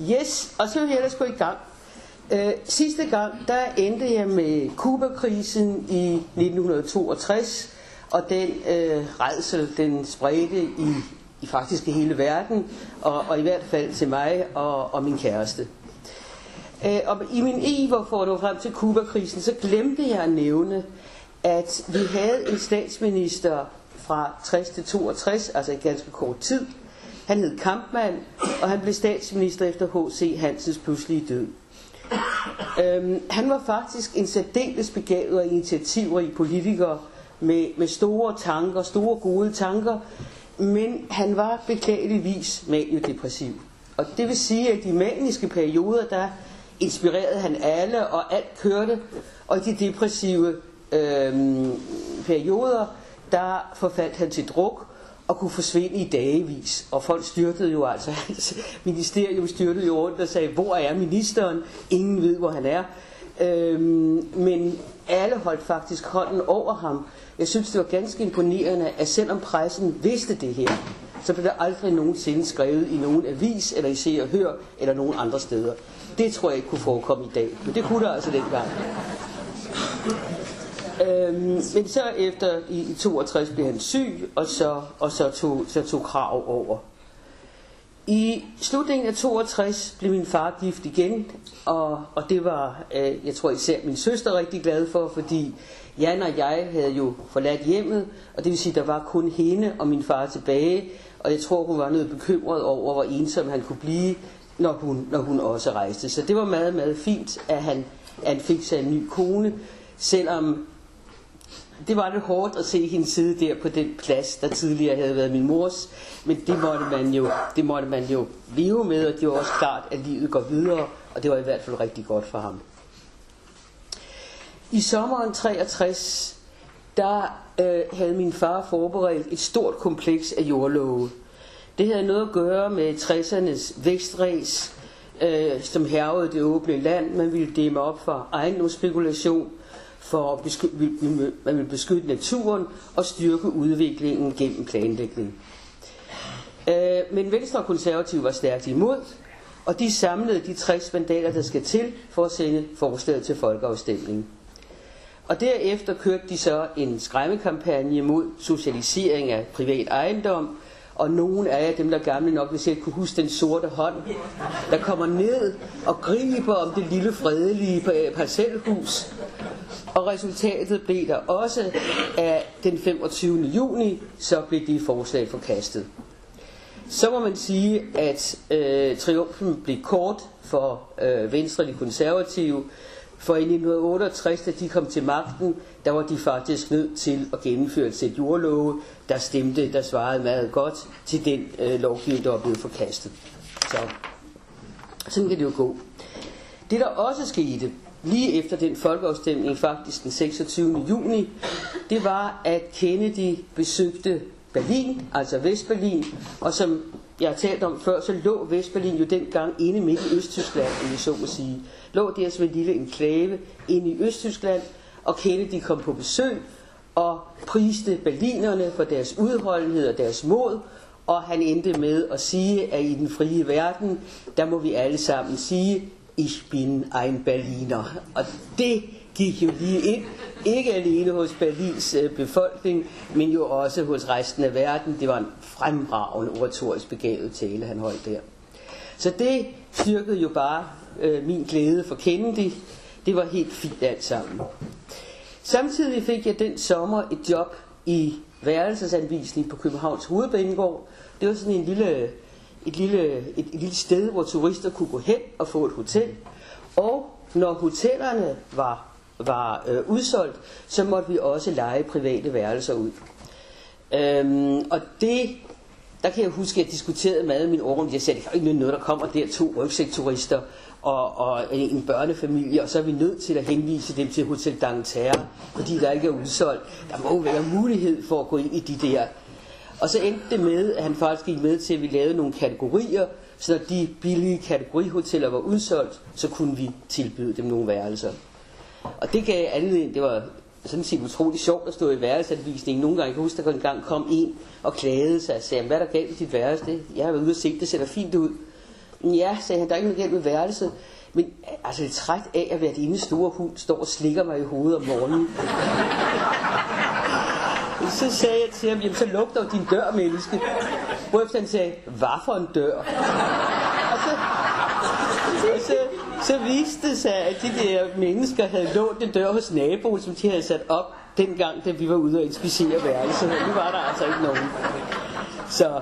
Yes, og så vil jeg ellers gå i gang. Øh, sidste gang, der endte jeg med Kuba-krisen i 1962, og den øh, redsel, den spredte i, i faktisk hele verden, og, og i hvert fald til mig og, og min kæreste. Øh, og i min iver for at nå frem til Kuba-krisen, så glemte jeg at nævne, at vi havde en statsminister fra 60 til 62, altså i ganske kort tid. Han hed Kampmann, og han blev statsminister efter H.C. Hansens pludselige død. Øhm, han var faktisk en særdeles begavet og initiativrig politiker med, med store tanker, store gode tanker, men han var beklageligvis maniodepressiv. Og det vil sige, at i maniske perioder, der inspirerede han alle, og alt kørte, og de depressive øhm, perioder, der forfaldt han til druk, og kunne forsvinde i dagevis. Og folk styrtede jo altså, hans altså, ministerium styrtede jo rundt og sagde, hvor er ministeren? Ingen ved, hvor han er. Øhm, men alle holdt faktisk hånden over ham. Jeg synes, det var ganske imponerende, at selvom pressen vidste det her, så blev der aldrig nogensinde skrevet i nogen avis, eller i Se og Hør, eller nogen andre steder. Det tror jeg ikke kunne forekomme i dag, men det kunne der altså dengang. Øhm, men så efter i, i 62 blev han syg, og så, og så, tog, så tog krav over. I slutningen af 62 blev min far gift igen, og, og det var, øh, jeg tror især min søster rigtig glad for, fordi Jan og jeg havde jo forladt hjemmet, og det vil sige, der var kun hende og min far tilbage, og jeg tror, hun var noget bekymret over, hvor ensom han kunne blive, når hun, når hun også rejste. Så det var meget, meget fint, at han, at han fik sig en ny kone, selvom det var lidt hårdt at se hende sidde der på den plads, der tidligere havde været min mors. Men det måtte man jo, det måtte man jo leve med, og det var også klart, at livet går videre, og det var i hvert fald rigtig godt for ham. I sommeren 63, der øh, havde min far forberedt et stort kompleks af jordlove. Det havde noget at gøre med 60'ernes vækstræs, øh, som hervede det åbne land. Man ville dæmme op for ejendomsspekulation, for at beskytte, man vil beskytte naturen og styrke udviklingen gennem planlægning. Øh, men Venstre og Konservative var stærkt imod, og de samlede de 60 mandater, der skal til for at sende forslaget til folkeafstemning. Og derefter kørte de så en skræmmekampagne mod socialisering af privat ejendom, og nogen af jer, dem der gamle nok vil selv kunne huske den sorte hånd, der kommer ned og griber om det lille fredelige parcelhus. Og resultatet blev der også, at den 25. juni, så blev de forslag forkastet. Så må man sige, at øh, triumfen blev kort for øh, Venstre de konservative, for i 1968, da de kom til magten, der var de faktisk nødt til at gennemføre et sæt jordlove, der stemte, der svarede meget godt til den øh, lovgivning, der var blevet forkastet. Så sådan kan det jo gå. Det der også skete, lige efter den folkeafstemning, faktisk den 26. juni, det var, at Kennedy besøgte Berlin, altså Vestberlin, og som jeg har talt om før, så lå Vestberlin jo dengang inde midt i Østtyskland, om jeg så må sige. Lå der som en lille enklave inde i Østtyskland, og Kennedy kom på besøg og priste berlinerne for deres udholdenhed og deres mod, og han endte med at sige, at i den frie verden, der må vi alle sammen sige, ich bin ein Berliner. Og det gik jo lige ind, ikke alene hos Berlins øh, befolkning, men jo også hos resten af verden. Det var en fremragende oratorisk begavet tale, han holdt der. Så det styrkede jo bare øh, min glæde for Kennedy. Det var helt fint alt sammen. Samtidig fik jeg den sommer et job i værelsesanvisning på Københavns Hovedbanegård. Det var sådan en lille, et, lille, et, et lille sted, hvor turister kunne gå hen og få et hotel. Og når hotellerne var, var øh, udsolgt, så måtte vi også lege private værelser ud. Øhm, og det, der kan jeg huske, at jeg diskuterede med min orden. Jeg sagde, det er ikke noget, der kommer der to rygsækturister og, og en børnefamilie, og så er vi nødt til at henvise dem til Hotel Dangterre, fordi der ikke er udsolgt. Der må jo være mulighed for at gå ind i de der. Og så endte det med, at han faktisk gik med til, at vi lavede nogle kategorier, så når de billige kategorihoteller var udsolgt, så kunne vi tilbyde dem nogle værelser. Og det gav anledning, det var sådan set utroligt sjovt at stå i værelsesanvisningen. Nogle gange, jeg kan huske, der en gang kom en og klagede sig og sagde, hvad er der galt med dit værelse? Jeg har været ude og se, det ser da fint ud. Ja, sagde han, der er ikke noget galt med værelset. Men altså, jeg er træt af, at hvert ene store hund står og slikker mig i hovedet om morgenen. så sagde jeg til ham, jamen så luk dog din dør, menneske. Hvorefter han sagde, hvad for en dør? Og så, og så, så viste det sig, at de der mennesker havde lånt en dør hos naboen, som de havde sat op dengang, da vi var ude og inspicere værelset. Nu var der altså ikke nogen. Så,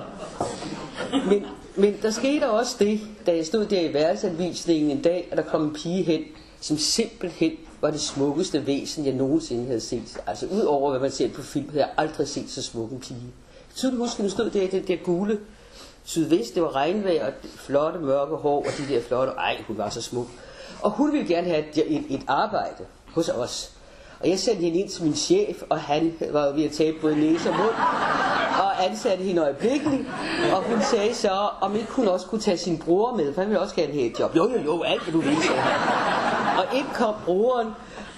men, men der skete også det, da jeg stod der i værelsesanvisningen en dag, at der kom en pige hen, som simpelthen var det smukkeste væsen, jeg nogensinde havde set. Altså ud over hvad man ser på film, havde jeg aldrig set så smuk en pige. Så du husker, hun stod der i den der gule sydvest, det var regnvejr, og flotte mørke hår, og de der flotte, ej, hun var så smuk. Og hun ville gerne have et, et, et arbejde hos os. Og jeg sendte hende ind til min chef, og han var jo ved at tabe både næse og mund, og ansatte hende øjeblikkeligt. Og hun sagde så, om ikke hun også kunne tage sin bror med, for han ville også gerne have et job. Jo, jo, jo, alt hvad du vil, sagde han. Og ind kom broren,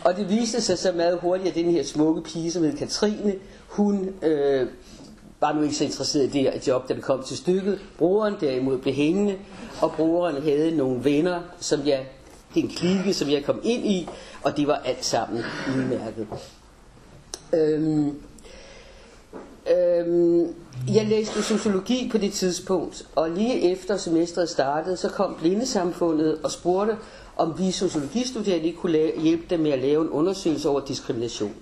og det viste sig så meget hurtigt, at den her smukke pige, som hed Katrine, hun øh, var nu ikke så interesseret i det job, da det kom til stykket. Broren derimod blev hængende, og broren havde nogle venner, som jeg, en klike, som jeg kom ind i, og det var alt sammen udmærket. Øhm, øhm, jeg læste sociologi på det tidspunkt, og lige efter semestret startede, så kom blindesamfundet og spurgte, om vi sociologistuderende ikke kunne lave, hjælpe dem med at lave en undersøgelse over diskrimination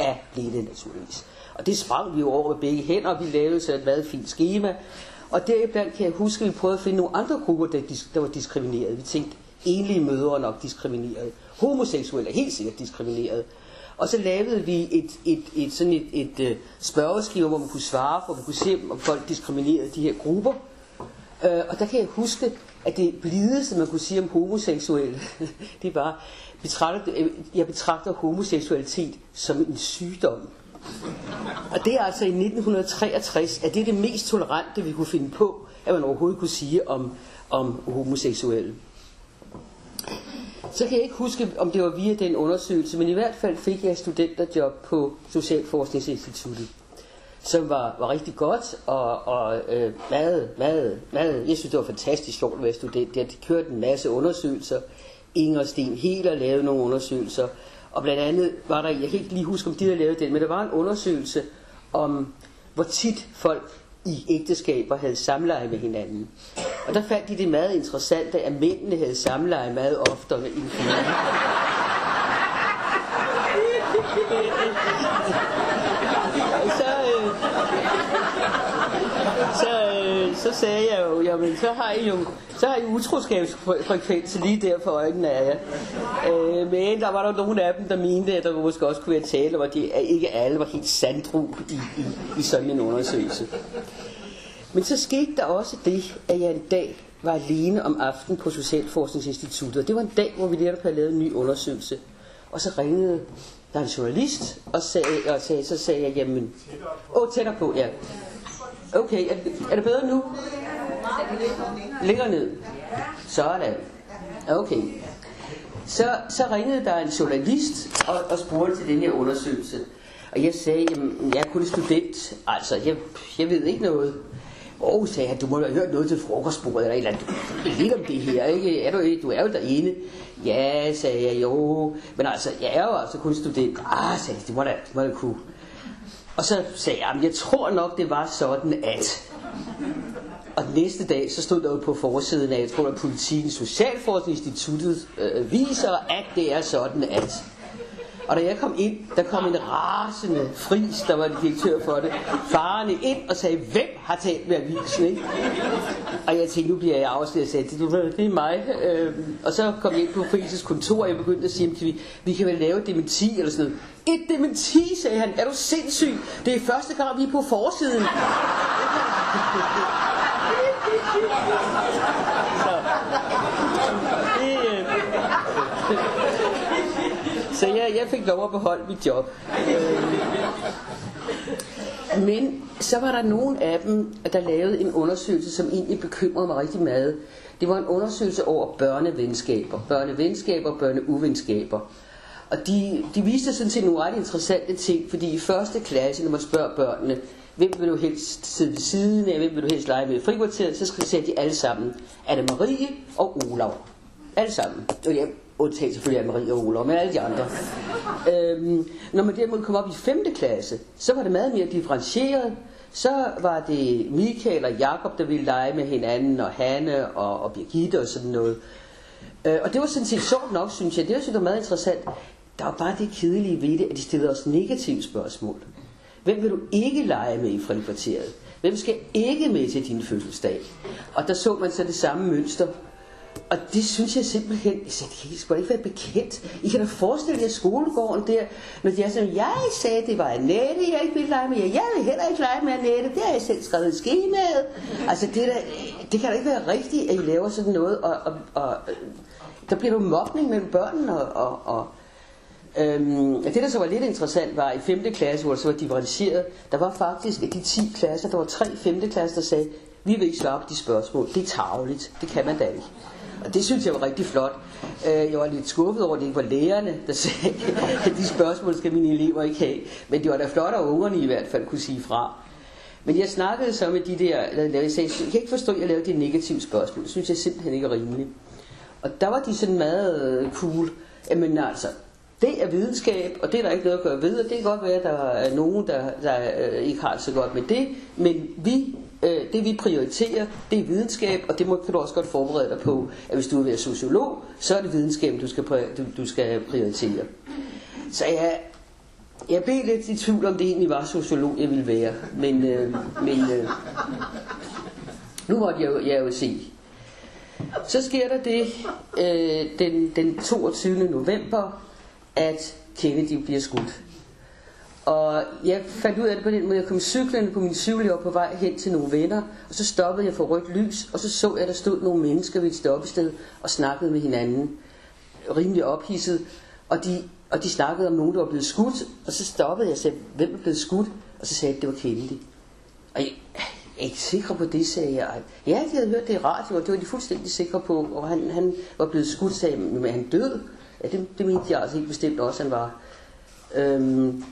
af blinde naturligvis. Og det sprang vi jo over med begge hænder, og vi lavede så et meget fint schema. Og deriblandt kan jeg huske, at vi prøvede at finde nogle andre grupper, der, der var diskrimineret. Vi tænkte, enlige mødre er nok diskrimineret. Homoseksuelle er helt sikkert diskrimineret. Og så lavede vi et, et, et, sådan et, et, øh, et hvor man kunne svare, hvor man kunne se, om folk diskriminerede de her grupper. Øh, og der kan jeg huske, at det blideste, man kunne sige om homoseksuelle, det var, betragter, øh, jeg betragter homoseksualitet som en sygdom. Og det er altså i 1963, at det er det mest tolerante, vi kunne finde på, at man overhovedet kunne sige om, om homoseksuelle. Så kan jeg ikke huske, om det var via den undersøgelse, men i hvert fald fik jeg et studenterjob på Socialforskningsinstituttet, som var, var rigtig godt, og, og øh, meget, meget, meget, jeg synes det var fantastisk sjovt at være student. Jeg kørte en masse undersøgelser. Inger Sten Heler lavede nogle undersøgelser, og blandt andet var der, jeg kan ikke lige huske, om de havde lavet den, men der var en undersøgelse om, hvor tit folk i ægteskaber havde samleje med hinanden. Og der fandt de det meget interessant, at mændene havde samleje meget oftere end kvinderne. så, øh, så, øh, så sagde jeg jo, jamen så har I jo så har I utroskabsfrekvens lige der for øjnene af jer. Øh, men der var der nogle af dem, der mente, at der måske også kunne være tale om, at de, at ikke alle var helt sandru i, i, i sådan en undersøgelse. Men så skete der også det, at jeg en dag var alene om aftenen på Socialforskningsinstituttet. Det var en dag, hvor vi netop havde lavet en ny undersøgelse. Og så ringede der en journalist, og, sagde, og sagde, så sagde jeg, jamen... Åh, oh, tættere på, ja. Okay, er, er det bedre nu? Længere ned. Sådan. Okay. Så, så ringede der en journalist og, og spurgte til den her undersøgelse. Og jeg sagde, jamen, jeg er kun student, altså jeg, jeg ved ikke noget. Åh, oh, sagde han, du må have hørt noget til frokostbordet eller et eller andet. Lidt om det her, ikke? Er du, du er jo derinde. Ja, sagde jeg, jo. Men altså, jeg er jo altså kun student. Ah, sagde jeg, det må da, det må da kunne. Og så sagde jeg, jeg tror nok, det var sådan, at... Og næste dag, så stod der jo på forsiden af, jeg tror, at Politikens Socialforskningsinstituttet øh, viser, at det er sådan, at... Og da jeg kom ind, der kom en rasende fris, der var direktør for det, farende ind og sagde, hvem har talt med avisen, ikke? Og jeg tænkte, nu bliver jeg afsløret, og sagde, det, det er mig. Øhm, og så kom jeg ind på Frises kontor, og jeg begyndte at sige, vi, vi kan vel lave et dementi eller sådan noget. Et dementi, sagde han. Er du sindssyg? Det er første gang, vi er på forsiden. Så, det, øh, så jeg, jeg fik lov at beholde mit job. Øh, men så var der nogen af dem, der lavede en undersøgelse, som egentlig bekymrede mig rigtig meget. Det var en undersøgelse over børnevenskaber. Børnevenskaber og børneuvenskaber. Og de, de viste sådan set nogle ret interessante ting, fordi i første klasse, når man spørger børnene, hvem vil du helst sidde ved siden af, hvem vil du helst lege med i frikvarteret, så skal de alle sammen, Anne Marie og Olav. Alle sammen. Og jeg undtagen selvfølgelig af Marie og Ola, men alle de andre. Øhm, når man derimod kom op i 5. klasse, så var det meget mere differentieret. Så var det Michael og Jakob, der ville lege med hinanden, og Hanne og, og Birgitte og sådan noget. Øh, og det var sådan set sjovt nok, synes jeg. Det var, sådan meget interessant. Der var bare det kedelige ved det, at de stillede os negative spørgsmål. Hvem vil du ikke lege med i frikvarteret? Hvem skal ikke med til din fødselsdag? Og der så man så det samme mønster. Og det synes jeg simpelthen, jeg sagde, det kan I sgu ikke være bekendt. I kan da forestille jer skolegården der, når de er sådan, jeg sagde, det var Annette, jeg ikke ville lege med jer. Jeg vil heller ikke lege med Annette, det har jeg selv skrevet i skemaet. Altså, det, der, det kan da ikke være rigtigt, at I laver sådan noget, og, og, og der bliver jo mobning mellem børnene, og, og, og Øhm, det der så var lidt interessant var i 5. klasse, hvor det så var differentieret, der var faktisk i de 10 klasser, der var tre 5. klasser, der sagde, vi vil ikke svare på de spørgsmål, det er tageligt, det kan man da ikke. Og det synes jeg var rigtig flot. Øh, jeg var lidt skuffet over, at det ikke var lærerne, der sagde, at de spørgsmål skal mine elever ikke have. Men det var da flot, at ungerne i hvert fald kunne sige fra. Men jeg snakkede så med de der, jeg sagde, jeg kan ikke forstå, at jeg lavede de negative spørgsmål. Det synes jeg simpelthen ikke er rimeligt. Og der var de sådan meget øh, cool. Jamen altså, det er videnskab, og det er der ikke noget at gøre ved, og det kan godt være, at der er nogen, der, der øh, ikke har det så godt med det, men vi, øh, det vi prioriterer, det er videnskab, og det må, kan du også godt forberede dig på, at hvis du vil være sociolog, så er det videnskab, du skal, du, du skal prioritere. Så jeg, jeg blev lidt i tvivl om det egentlig var sociolog, jeg ville være, men, øh, men øh, nu måtte jeg, jeg jo se. Så sker der det øh, den, den 22. november at Kennedy bliver skudt. Og jeg fandt ud af det på den måde, jeg kom cyklerne på min cykel, og på vej hen til nogle venner, og så stoppede jeg for rødt lys, og så så jeg, at der stod nogle mennesker ved et stoppested og snakkede med hinanden, rimelig ophidset, og de, og de snakkede om nogen, der var blevet skudt, og så stoppede jeg og sagde, hvem er blevet skudt? Og så sagde jeg, at det var Kennedy. Og jeg, jeg er ikke sikker på det, sagde jeg. Ja, de havde hørt det i radio, og det var de fuldstændig sikre på, og han, han var blevet skudt, sagde jeg, men han død. Ja, det, det mente jeg altså helt bestemt også, han var. Øhm,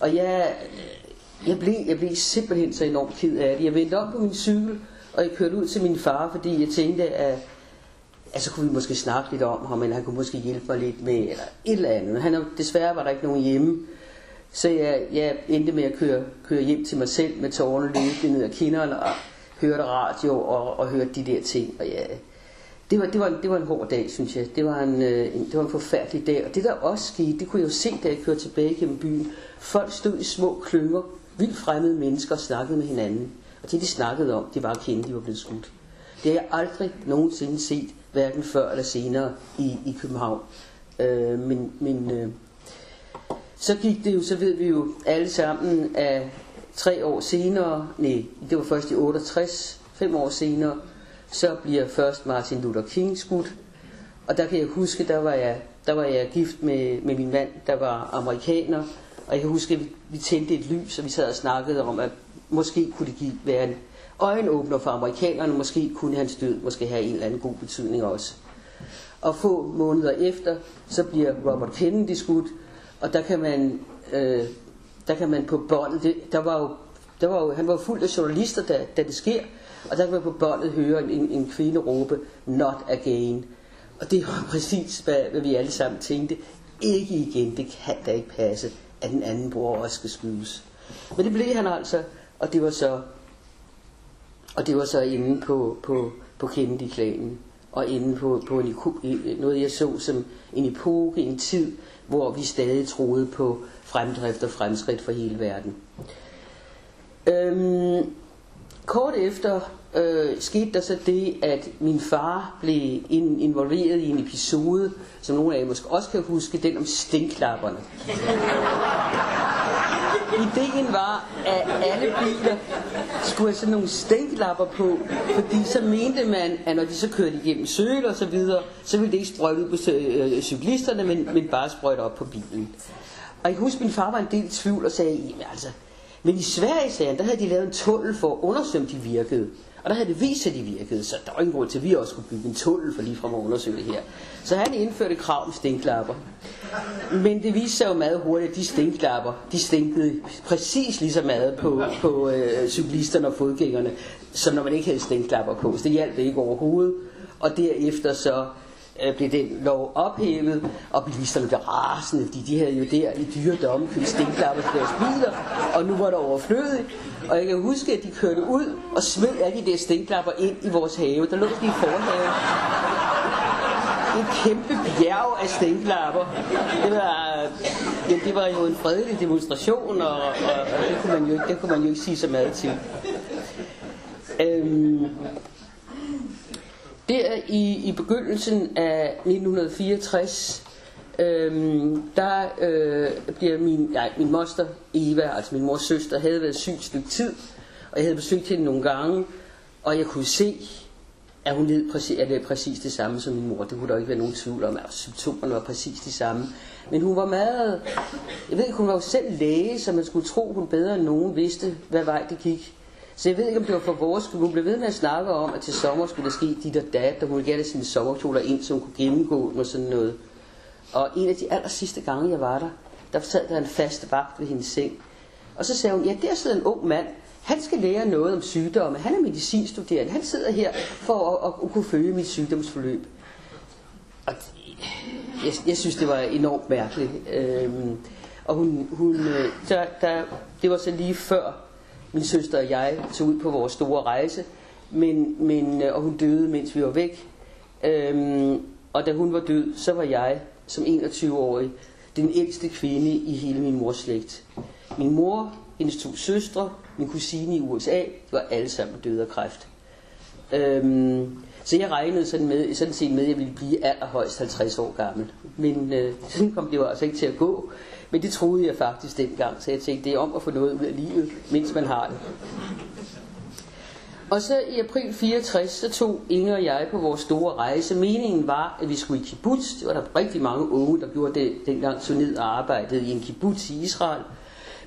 og jeg, øh, jeg, blev, jeg blev simpelthen så enormt ked af det. Jeg vendte om på min cykel, og jeg kørte ud til min far, fordi jeg tænkte, at altså kunne vi måske snakke lidt om ham, eller han kunne måske hjælpe mig lidt med, eller et eller andet. Han, desværre var der ikke nogen hjemme, så jeg, jeg endte med at køre, køre hjem til mig selv med tårerne løbende ned ad kinderne, og hørte radio og, og hørte de der ting. Og jeg, det var, det, var en, det var en hård dag, synes jeg. Det var en, øh, en, det var en forfærdelig dag. Og det der også skete, det kunne jeg jo se, da jeg kørte tilbage gennem byen. Folk stod i små klynger, vildt fremmede mennesker og snakkede med hinanden. Og det de snakkede om, det var at kende, de var blevet skudt. Det har jeg aldrig nogensinde set, hverken før eller senere i, i København. Øh, men men øh, så gik det jo, så ved vi jo alle sammen, at tre år senere, nej, det var først i 68, fem år senere, så bliver først Martin Luther King skudt. Og der kan jeg huske, der var jeg, der var jeg gift med, med min mand, der var amerikaner. Og jeg kan huske, at vi, tændte et lys, og vi sad og snakkede om, at måske kunne det give, være en øjenåbner for amerikanerne. Måske kunne hans død måske have en eller anden god betydning også. Og få måneder efter, så bliver Robert Kennedy skudt. Og der kan man, øh, der kan man på båndet, der var jo, der var jo, han var fuld af journalister, da, da det sker. Og der kan man på båndet høre en, en kvinde råbe, not again. Og det var præcis, hvad, hvad vi alle sammen tænkte. Ikke igen, det kan da ikke passe, at den anden bror også skal skydes. Men det blev han altså, og det var så, og det var så inde på, på, på Kennedy-klanen, og inde på, på en, noget, jeg så som en epoke, en tid, hvor vi stadig troede på fremdrift og fremskridt for hele verden. Øhm, Kort efter øh, skete der så det, at min far blev in, involveret i en episode, som nogle af jer måske også kan huske, den om stinklapperne. Ideen var, at alle biler skulle have sådan nogle stinklapper på, fordi så mente man, at når de så kørte igennem søl og så videre, så ville det ikke sprøjte ud på øh, cyklisterne, men, men bare sprøjte op på bilen. Og jeg husker, at min far var en del i tvivl og sagde, altså, men i Sverige, sagde han, der havde de lavet en tunnel for at undersøge, om de virkede. Og der havde det vist, at de virkede, så der var ingen grund til, at vi også skulle bygge en tunnel for lige fra at undersøge det her. Så han indførte krav om stinklapper. Men det viste sig jo meget hurtigt, at de stinklapper, de stinkede præcis lige så meget på, på øh, cyklisterne og fodgængerne, som når man ikke havde stinklapper på. Så det hjalp ikke overhovedet. Og derefter så øh, blev den lov ophævet, og bilisterne blev rasende, fordi de havde jo der i dyre domme købt stinklapper til deres biler, og nu var der overflødigt. Og jeg kan huske, at de kørte ud og smed alle de der stinklapper ind i vores have. Der lå de i forhaven. En kæmpe bjerg af stinklapper. Det var, ja, det var jo en fredelig demonstration, og, og, og det, kunne man jo det kunne man jo ikke sige så meget til. Øhm, der i, i begyndelsen af 1964, øhm, der øh, bliver min, nej, min moster Eva, altså min mors søster, havde været syg et stykke tid, og jeg havde besøgt hende nogle gange, og jeg kunne se, at hun led præcis, at det er præcis det samme som min mor. Det kunne der ikke være nogen tvivl om, at symptomerne var præcis de samme. Men hun var meget, jeg ved ikke, hun var jo selv læge, så man skulle tro, hun bedre end nogen vidste, hvad vej det gik. Så jeg ved ikke, om det var for vores skyld. Hun blev ved med at snakke om, at til sommer skulle der ske dit og dat, og hun ville gerne sine sommerkjoler ind, så hun kunne gennemgå med sådan noget. Og en af de aller sidste gange, jeg var der, der sad der en fast vagt ved hendes seng. Og så sagde hun, ja, der sidder en ung mand, han skal lære noget om sygdomme. Han er medicinstuderende. Han sidder her for at, at, at kunne følge mit sygdomsforløb. Og jeg, jeg synes, det var enormt mærkeligt. Øhm, og hun, hun, øh, så der, der, det var så lige før min søster og jeg tog ud på vores store rejse, men, men, øh, og hun døde, mens vi var væk. Øhm, og da hun var død, så var jeg som 21-årig den ældste kvinde i hele min mors slægt. Min mor, hendes to søstre, min kusine i USA, de var alle sammen døde af kræft. Øhm, så jeg regnede sådan, med, sådan set med, at jeg ville blive allerhøjst 50 år gammel. Men øh, sådan kom det jo altså ikke til at gå. Men det troede jeg faktisk dengang, så jeg tænkte, det er om at få noget ud af livet, mens man har det. Og så i april 64, så tog Inger og jeg på vores store rejse. Meningen var, at vi skulle i kibbutz. Det var der rigtig mange unge, der gjorde det dengang, så ned og arbejdede i en kibbutz i Israel.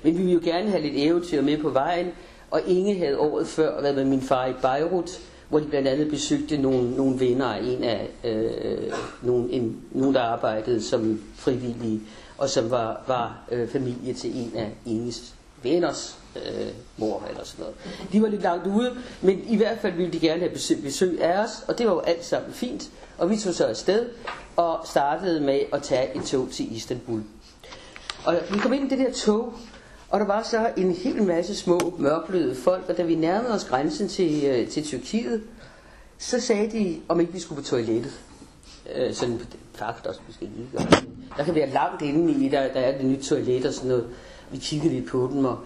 Men vi ville jo gerne have lidt eventyr med på vejen. Og Inge havde året før været med min far i Beirut, hvor de blandt andet besøgte nogle, nogle venner af en af øh, øh nogle, en, nogle, der arbejdede som frivillige og som var, var øh, familie til en af enes venners øh, mor eller sådan noget. De var lidt langt ude, men i hvert fald ville de gerne have besøg, besøg af os, og det var jo alt sammen fint. Og vi tog så afsted og startede med at tage et tog til Istanbul. Og vi kom ind i det der tog, og der var så en hel masse små mørkløde folk, og da vi nærmede os grænsen til, øh, til Tyrkiet, så sagde de, om ikke vi skulle på toilettet. Øh, sådan faktisk også måske lige Der kan være langt inde i, der, der er det nye toilet og sådan noget. Vi kiggede lidt på dem, og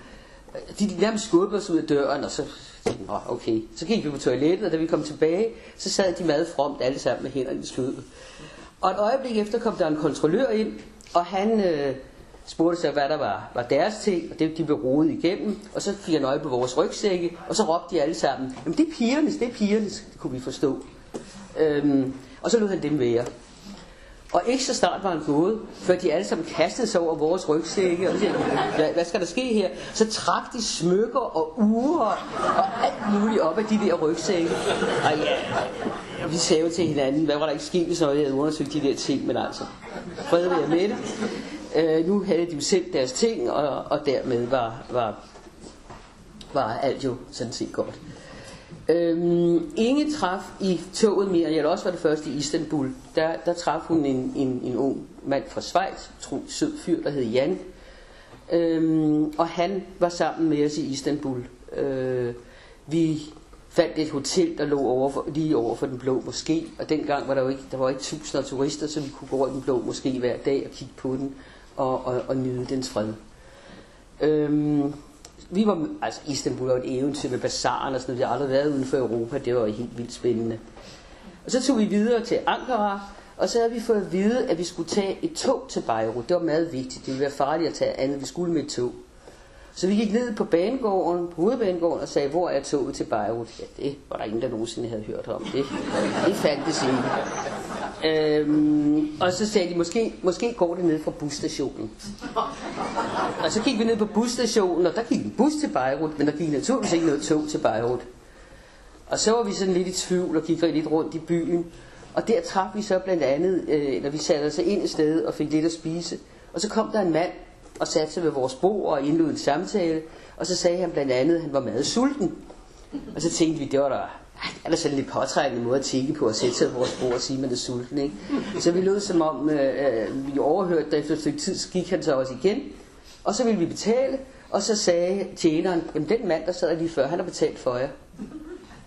de nærmest skubbede os ud af døren, og så tænkte okay. Så gik vi på toilettet, og da vi kom tilbage, så sad de meget fromt alle sammen med hænderne i skødet. Og et øjeblik efter kom der en kontrollør ind, og han øh, spurgte sig, hvad der var, var deres ting, og det de blev rodet igennem, og så fik han øje på vores rygsække, og så råbte de alle sammen, jamen det er pigernes, det er pigernes, det kunne vi forstå. Øhm, og så lod han dem være. Og ikke så snart var han gået, før de alle sammen kastede sig over vores rygsække, og så hvad, hvad skal der ske her? Så trak de smykker og uger og alt muligt op af de der rygsække. Og ja, vi sagde jo til hinanden, hvad var der ikke sket, hvis jeg havde undersøgt de der ting, men altså, fred være med det. Øh, nu havde de jo selv deres ting, og, og dermed var, var, var alt jo sådan set godt. Øhm, Inge traf i toget mere, jeg også var det første i Istanbul, der, der traf hun en, en, en ung mand fra Schweiz, tro, sød fyr, der hed Jan. Øhm, og han var sammen med os i Istanbul. Øh, vi fandt et hotel, der lå over for, lige over for den blå moské, og dengang var der jo ikke, der var ikke tusinder af turister, så vi kunne gå over den blå moské hver dag og kigge på den og, og, og nyde dens fred. Øhm, vi var, altså Istanbul var et eventyr med bazaren og sådan noget. Vi har aldrig været uden for Europa. Det var helt vildt spændende. Og så tog vi videre til Ankara, og så havde vi fået at vide, at vi skulle tage et tog til Beirut. Det var meget vigtigt. Det ville være farligt at tage andet. Vi skulle med et tog. Så vi gik ned på banegården, på hovedbanegården, og sagde, hvor er toget til Beirut? Ja, det var der ingen, der nogensinde havde hørt om. Det, det fandtes ikke. Øhm, og så sagde de, måske, måske går det ned fra busstationen. Og så gik vi ned på busstationen, og der gik en bus til Beirut, men der gik naturligvis ikke noget tog til Beirut. Og så var vi sådan lidt i tvivl og gik lidt rundt i byen. Og der traf vi så blandt andet, øh, når vi satte os ind et sted og fik lidt at spise. Og så kom der en mand og satte sig ved vores bord og indlod en samtale. Og så sagde han blandt andet, at han var meget sulten. Og så tænkte vi, det var da er der sådan en lidt påtrængende måde at tænke på at sætte sig vores bord og sige, at man er sulten. Ikke? Så vi lød som om, øh, øh vi overhørte det efter et stykke tid, så gik han så også igen. Og så ville vi betale, og så sagde tjeneren, at den mand, der sad lige før, han har betalt for jer.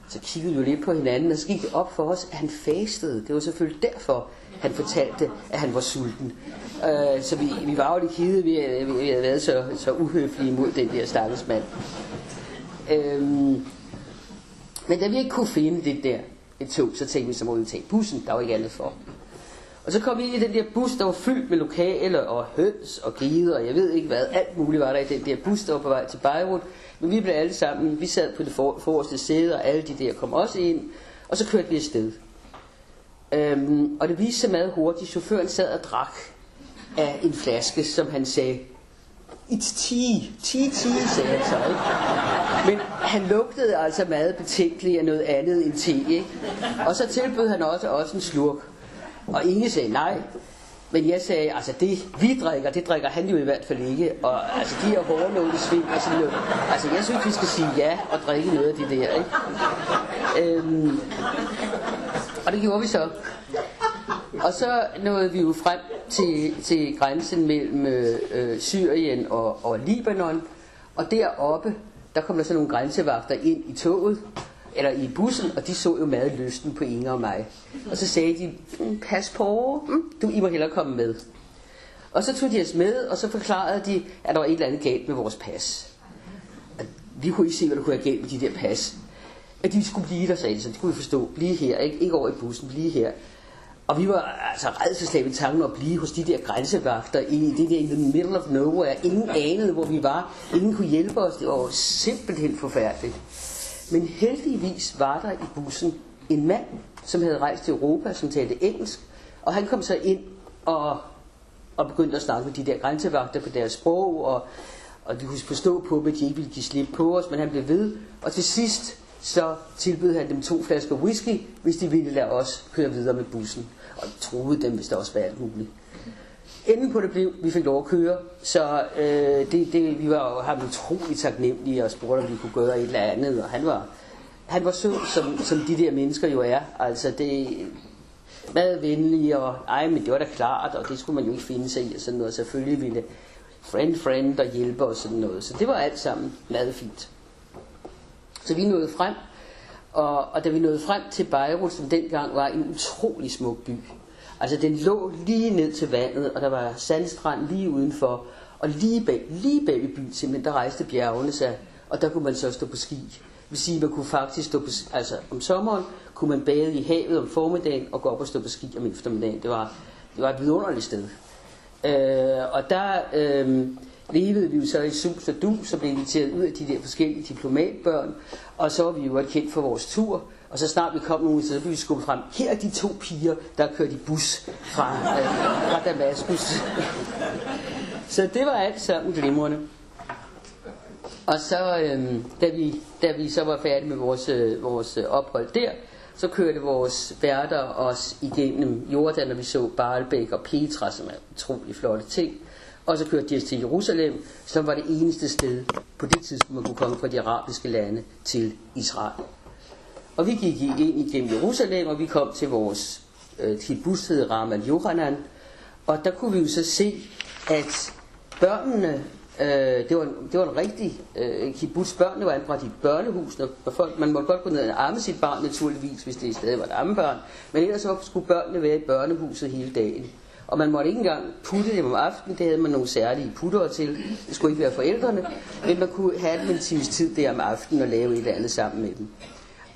Så kiggede vi jo lidt på hinanden, og så gik det op for os, at han fastede. Det var selvfølgelig derfor, han fortalte, at han var sulten. Øh, så vi, vi var jo lidt kede, vi, vi, vi havde været så, så uhøflige mod den der stakkels mand. Øh, men da vi ikke kunne finde det der et tog, så tænkte vi, så må vi tage bussen. Der var ikke andet for. Og så kom vi ind i den der bus, der var fyldt med lokaler og høns og gider, og jeg ved ikke hvad. Alt muligt var der i den der bus, der var på vej til Beirut. Men vi blev alle sammen, vi sad på det for, forreste sæde, og alle de der kom også ind. Og så kørte vi afsted. Øhm, og det viste sig meget hurtigt. Chaufføren sad og drak af en flaske, som han sagde, It's tea. Tea, tea, sagde han så, ikke? Men han lugtede altså meget betænkeligt af noget andet end te, ikke? Og så tilbød han også, også en slurk. Og ingen sagde nej. Men jeg sagde, altså det vi drikker, det drikker han jo i hvert fald ikke. Og altså de her hårnåle sving og sådan noget. Altså jeg synes, vi skal sige ja og drikke noget af det der, ikke? Øhm, og det gjorde vi så. Og så nåede vi jo frem til, til grænsen mellem øh, Syrien og, og Libanon. Og deroppe, der kom der så nogle grænsevagter ind i toget, eller i bussen, og de så jo meget lysten på Inger og mig. Og så sagde de, mm, pas på, mm, du, I må hellere komme med. Og så tog de os med, og så forklarede de, at der var et eller andet galt med vores pas. At vi kunne ikke se, hvad der kunne være galt med de der pas. At de skulle blive der, sagde de, så det kunne vi forstå. Blive her, ikke, ikke over i bussen, blive her. Og vi var altså redselslag i tanken at blive hos de der grænsevagter i det der in the middle of nowhere. Ingen anede, hvor vi var. Ingen kunne hjælpe os. Det var simpelthen forfærdeligt. Men heldigvis var der i bussen en mand, som havde rejst til Europa, som talte engelsk. Og han kom så ind og, og begyndte at snakke med de der grænsevagter på deres sprog. Og, og de kunne forstå på at de ikke ville give slip på os, men han blev ved. Og til sidst så tilbød han dem to flasker whisky, hvis de ville lade os køre videre med bussen. Og troede dem, hvis der også var alt muligt. Enden på det blev, vi fik lov at køre, så øh, det, det, vi var jo ham utroligt taknemmelige og spurgte, om vi kunne gøre et eller andet, og han var, han var sød, som, som de der mennesker jo er. Altså det meget venlige, og ej, men det var da klart, og det skulle man jo ikke finde sig i, og sådan noget. Selvfølgelig ville friend, friend og hjælpe og sådan noget. Så det var alt sammen meget fint. Så vi nåede frem, og, og da vi nåede frem til Beirut, som dengang var en utrolig smuk by, altså den lå lige ned til vandet, og der var sandstrand lige udenfor, og lige bag, lige bag ved byen simpelthen, der rejste bjergene sig, og der kunne man så stå på ski. Det vil sige, man kunne faktisk stå på, altså om sommeren kunne man bade i havet om formiddagen og gå op og stå på ski om eftermiddagen. Det var, det var et vidunderligt sted. Øh, og der, øh, levede vi jo så i sus og du, så blev inviteret ud af de der forskellige diplomatbørn, og så var vi jo kendt for vores tur, og så snart vi kom nogen, så blev vi skubbet frem. Her er de to piger, der kørte i bus fra, øh, fra Damaskus. så det var alt sammen glimrende. Og så, øh, da, vi, da vi så var færdige med vores, øh, vores øh, ophold der, så kørte vores værter os igennem Jordan, og vi så Baalbek og Petra, som er utrolig flotte ting. Og så kørte de til Jerusalem, som var det eneste sted på det tidspunkt, man kunne komme fra de arabiske lande til Israel. Og vi gik ind igennem Jerusalem, og vi kom til vores øh, kibbutz, hed Ramal Yohanan. Og der kunne vi jo så se, at børnene, øh, det, var, det var en rigtig øh, kibbutz, børnene var anbragt i børnehus, og folk, man måtte godt gå ned og amme sit barn naturligvis, hvis det i stedet var et ammebørn, men ellers så skulle børnene være i børnehuset hele dagen. Og man måtte ikke engang putte dem om aftenen, det havde man nogle særlige puttere til. Det skulle ikke være forældrene, men man kunne have en times tid der om aftenen og lave et eller andet sammen med dem.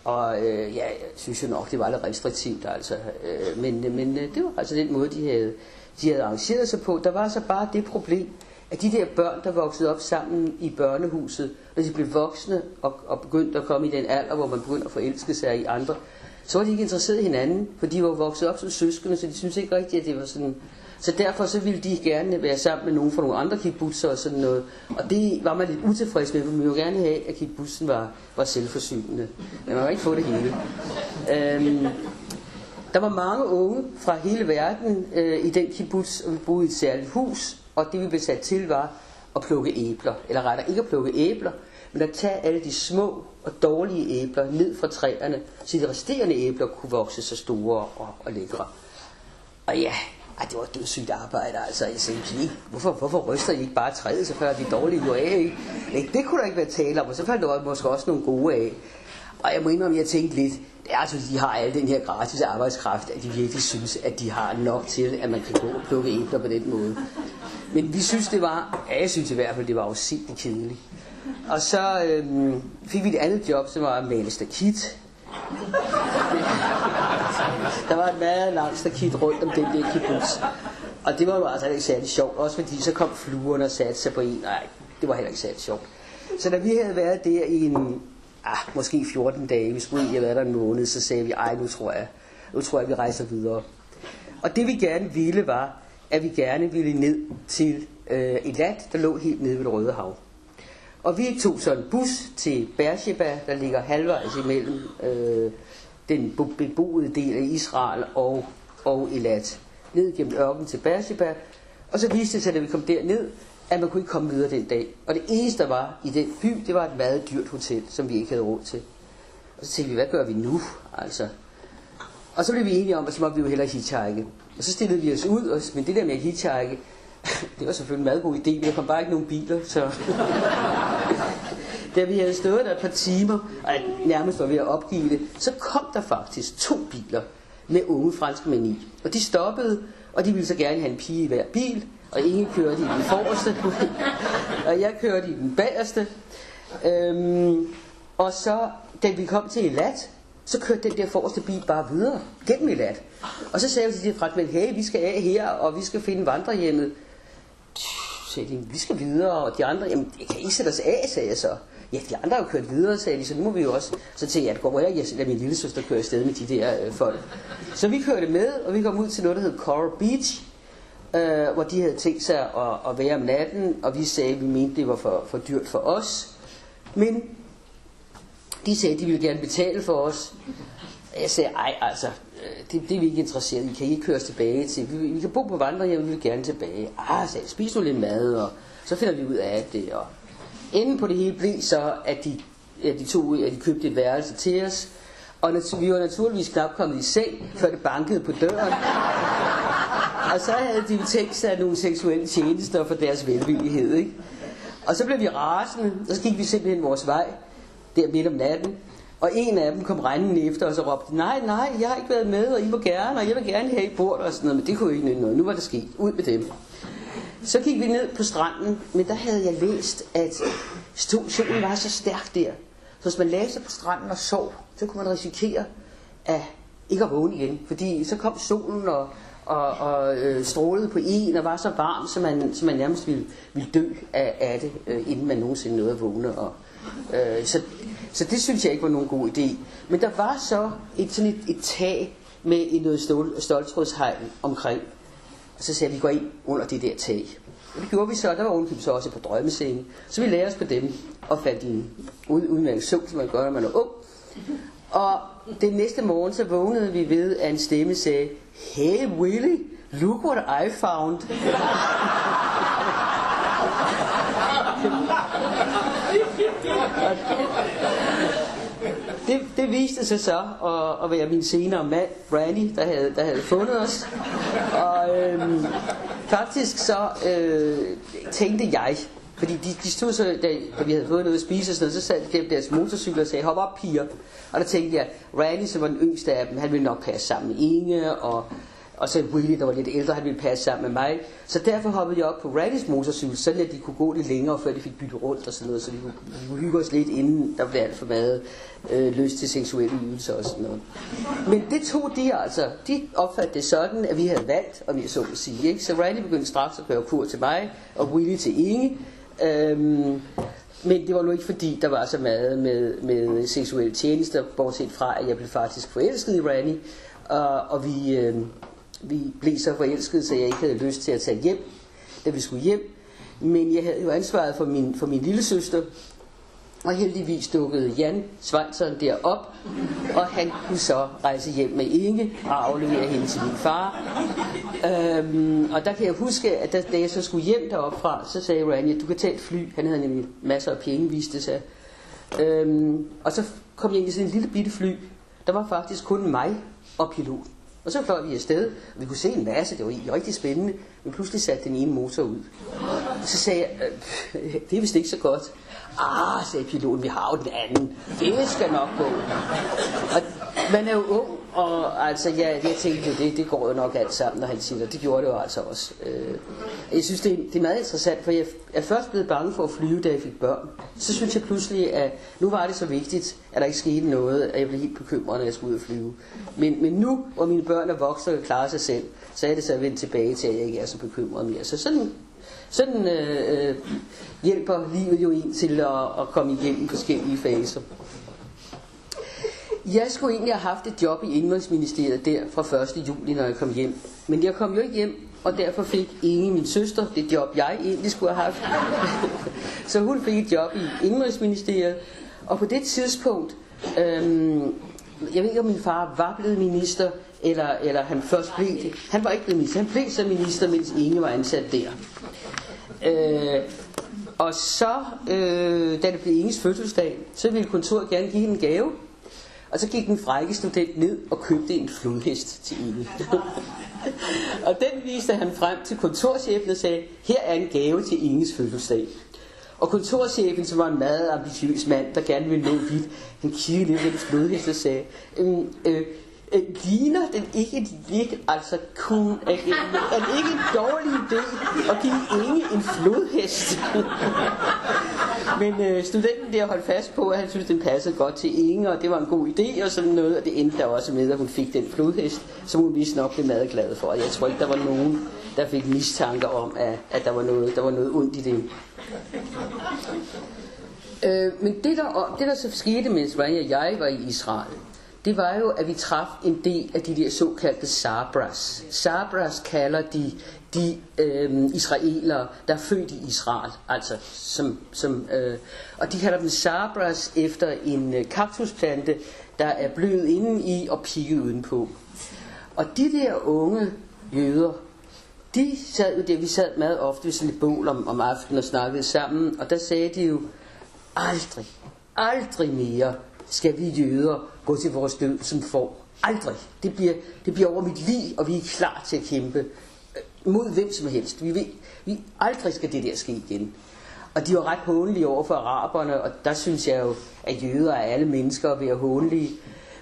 Og øh, ja, jeg synes jo nok, det var lidt restriktivt, altså. Øh, men men øh, det var altså den måde, de havde, de havde arrangeret sig på. Der var så bare det problem, at de der børn, der voksede op sammen i børnehuset, når de blev voksne og, og begyndte at komme i den alder, hvor man begyndte at forelske sig i andre, så var de ikke interesseret i hinanden, for de var vokset op som søskende, så de syntes ikke rigtigt, at det var sådan Så derfor så ville de gerne være sammen med nogen fra nogle andre kibbutzer og sådan noget. Og det var man lidt utilfreds med, for man ville jo gerne have, at kibbutzen var, var selvforsynende. Men man var ikke få det hele. Øhm, der var mange unge fra hele verden øh, i den kibbutz, og vi boede i et særligt hus, og det vi blev sat til var at plukke æbler. Eller rettere ikke at plukke æbler, men at tage alle de små og dårlige æbler ned fra træerne, så de resterende æbler kunne vokse så store og, og lækre. Og ja, ej, det var et dødssygt arbejde, altså. Jeg tænkte, hvorfor, hvorfor ryster I ikke bare træet, så falder de dårlige jo af, ikke? ikke? Det kunne der ikke være tale om, og så faldt der måske også nogle gode af. Og jeg må indrømme, at jeg tænkte lidt, det er altså, de har al den her gratis arbejdskraft, at de virkelig synes, at de har nok til, at man kan gå og plukke æbler på den måde. Men vi synes, det var, ja, jeg synes i hvert fald, det var jo sindssygt kedeligt. Og så øhm, fik vi et andet job, som var at male stakit. Der var en meget lang stakit rundt om den der kibbutz. Og det var jo altså ikke særlig sjovt, også fordi så kom fluerne og satte sig på en. Nej, det var heller ikke særlig sjovt. Så da vi havde været der i en, ah, måske 14 dage, vi skulle have været der en måned, så sagde vi, ej, nu tror jeg, nu tror jeg, vi rejser videre. Og det vi gerne ville var, at vi gerne ville ned til øh, et land, der lå helt nede ved det Røde Hav. Og vi tog så en bus til Beersheba, der ligger halvvejs imellem øh, den beboede del af Israel og, og Elat. Ned gennem ørkenen til Beersheba. Og så viste det sig, da vi kom derned, at man kunne ikke komme videre den dag. Og det eneste, der var i den by, det var et meget dyrt hotel, som vi ikke havde råd til. Og så tænkte vi, hvad gør vi nu? Altså. Og så blev vi enige om, at så måtte vi jo hellere hitchhike. Og så stillede vi os ud, og, men det der med at hitchhike, det var selvfølgelig en meget god idé, men der kom bare ikke nogen biler, så... da vi havde stået der et par timer, og nærmest var ved at opgive det, så kom der faktisk to biler med unge franske mænd i. Og de stoppede, og de ville så gerne have en pige i hver bil, og ingen kørte i den forreste, og jeg kørte i den bagerste. Øhm, og så, da vi kom til Elat, så kørte den der forreste bil bare videre gennem Elat. Og så sagde vi til de franskmænd, hey, vi skal af her, og vi skal finde vandrehjemmet sagde de, vi skal videre, og de andre, jamen, kan I sætte os af, sagde jeg så. Ja, de andre har jo kørt videre, sagde de, så nu må vi jo også. Så tænkte jeg, at det går jeg lader min lille søster køre afsted med de der øh, folk. Så vi kørte med, og vi kom ud til noget, der hed Coral Beach, øh, hvor de havde tænkt sig at, at være om natten, og vi sagde, at vi mente, det var for, for dyrt for os. Men de sagde, at de ville gerne betale for os. Jeg sagde, ej altså, Øh, det, det er vi ikke interesseret i. Kan I ikke køre os tilbage til? Vi, vi kan bo på vandrehjem, vi vil gerne tilbage. Ah, så spis nu lidt mad, og så finder vi ud af det. Og enden på det hele blev så, at de, at de, tog, at de købte et værelse til os. Og vi var naturligvis knap kommet i seng, før det bankede på døren. og så havde de tænkt sig nogle seksuelle tjenester for deres velvillighed. Ikke? Og så blev vi rasende, og så gik vi simpelthen vores vej, der midt om natten. Og en af dem kom rendende efter os og råbte, nej, nej, jeg har ikke været med, og I må gerne, og jeg vil gerne have i bord og sådan noget, men det kunne ikke nytte noget. Nu var det sket. Ud med dem. Så gik vi ned på stranden, men der havde jeg læst, at solen var så stærk der. Så hvis man lagde sig på stranden og sov, så kunne man risikere at ikke at vågne igen. Fordi så kom solen og, og, og øh, strålede på en og var så varm, så man, så man nærmest ville, ville dø af, af det, øh, inden man nogensinde nåede at vågne. Og, øh, så så det synes jeg ikke var nogen god idé. Men der var så et, sådan et, et tag med et noget stål, stoltrådshegn omkring. Og så sagde vi, vi går ind under det der tag. Og det gjorde vi så, der var ovenkøbet så også på drømmescenen. Så vi lærte os på dem og fandt en udmærket søvn, som man gør, når man er ung. Og den næste morgen, så vågnede vi ved, at en stemme sagde, Hey Willy, look what I found. Det, det viste sig så at, at være min senere mand, Brandy, der havde, der havde fundet os. Og øhm, faktisk så øh, tænkte jeg, fordi de, de stod så, da, da vi havde fået noget at spise og sådan noget, så sad de deres motorcykler og sagde, hop op piger. Og der tænkte jeg, Randy, som var den yngste af dem, han ville nok passe sammen med Inge, og og så Willy, der var lidt ældre, han ville passe sammen med mig. Så derfor hoppede jeg op på Raddys motorcykel, så at de kunne gå lidt længere, før de fik byttet rundt og sådan noget, så vi kunne, vi kunne hygge os lidt, inden der blev alt for meget øh, lyst til seksuelle ydelser og sådan noget. Men det tog de altså, de opfattede det sådan, at vi havde valgt, om jeg så må sige. Ikke? Så Randy begyndte straks at køre kur til mig, og Willy til Inge. Øhm, men det var nu ikke fordi, der var så meget med, med seksuelle tjenester, bortset fra, at jeg blev faktisk forelsket i Randy. Og, og vi, øh, vi blev så forelskede, så jeg ikke havde lyst til at tage hjem, da vi skulle hjem. Men jeg havde jo ansvaret for min, for min lille søster, og heldigvis dukkede Jan Svansson derop, og han kunne så rejse hjem med Inge og aflevere hende til min far. Øhm, og der kan jeg huske, at da, da jeg så skulle hjem derop fra, så sagde Rania, du kan tage et fly. Han havde nemlig masser af penge, viste sig. Øhm, og så kom jeg ind i sådan en lille bitte fly. Der var faktisk kun mig og piloten. Og så fløj vi afsted, og vi kunne se en masse, det var rigtig spændende, men pludselig satte den ene motor ud. Og så sagde jeg, øh, det er vist ikke så godt. Ah, sagde piloten, vi har jo den anden. Det skal nok gå. Og man er jo ung, og altså, ja, jeg tænkte jo, det, det går jo nok alt sammen, når han siger det. Det gjorde det jo altså også. Øh, jeg synes, det er, det er meget interessant, for jeg er først blevet bange for at flyve, da jeg fik børn. Så synes jeg pludselig, at nu var det så vigtigt, at der ikke skete noget, at jeg blev helt bekymret, når jeg skulle ud og flyve. Men, men nu, hvor mine børn er voksne og klarer sig selv, så er det så at vende tilbage til, at jeg ikke er så bekymret mere. Så sådan sådan øh, øh, hjælper livet jo en til at, at komme igennem forskellige faser. Jeg skulle egentlig have haft et job i Indrigsministeriet der fra 1. juli, når jeg kom hjem. Men jeg kom jo ikke hjem, og derfor fik Inge, min søster, det job, jeg egentlig skulle have haft. Så hun fik et job i Indrigsministeriet. Og på det tidspunkt, øhm, jeg ved ikke om min far var blevet minister, eller, eller han først blev det. Han var ikke blevet minister, han blev så minister, mens Inge var ansat der. Øh, og så, øh, da det blev Inges fødselsdag, så ville kontoret gerne give hende en gave. Og så gik den frække student ned og købte en flodhest til Inge. og den viste han frem til kontorchefen og sagde, her er en gave til Inges fødselsdag. Og kontorchefen, som var en meget ambitiøs mand, der gerne ville nå vidt, han kiggede lidt på den flodhest og sagde, øhm, øh, øh, øh, ligner den ikke lidt, altså kun, er, er det ikke en dårlig idé at give Inge en flodhest? Men øh, studenten der holdt fast på, at han synes, den passede godt til Inge, og det var en god idé og sådan noget, og det endte der også med, at hun fik den flodhest, som hun vist nok blev meget glad for. Og jeg tror ikke, der var nogen, der fik mistanker om, at, at der, var noget, der var noget ondt i det. Øh, men det der, det der så skete, mens jeg var i Israel, det var jo, at vi traf en del af de der såkaldte Sabras. Sabras kalder de de øh, israelere, der er født i Israel, altså som, som øh, og de kalder dem Sabras efter en øh, kaktusplante, der er blød inden i og pigget udenpå. Og de der unge jøder, de sad jo der, vi sad meget ofte ved sådan et bål om, om aftenen og snakkede sammen, og der sagde de jo, aldrig, aldrig mere skal vi jøder gå til vores død som får. Aldrig. Det bliver, det bliver over mit liv, og vi er klar til at kæmpe øh, mod hvem som helst. Vi, ved, vi aldrig skal det der ske igen. Og de var ret hånlige over for araberne, og der synes jeg jo, at jøder er alle mennesker ved være hånlige.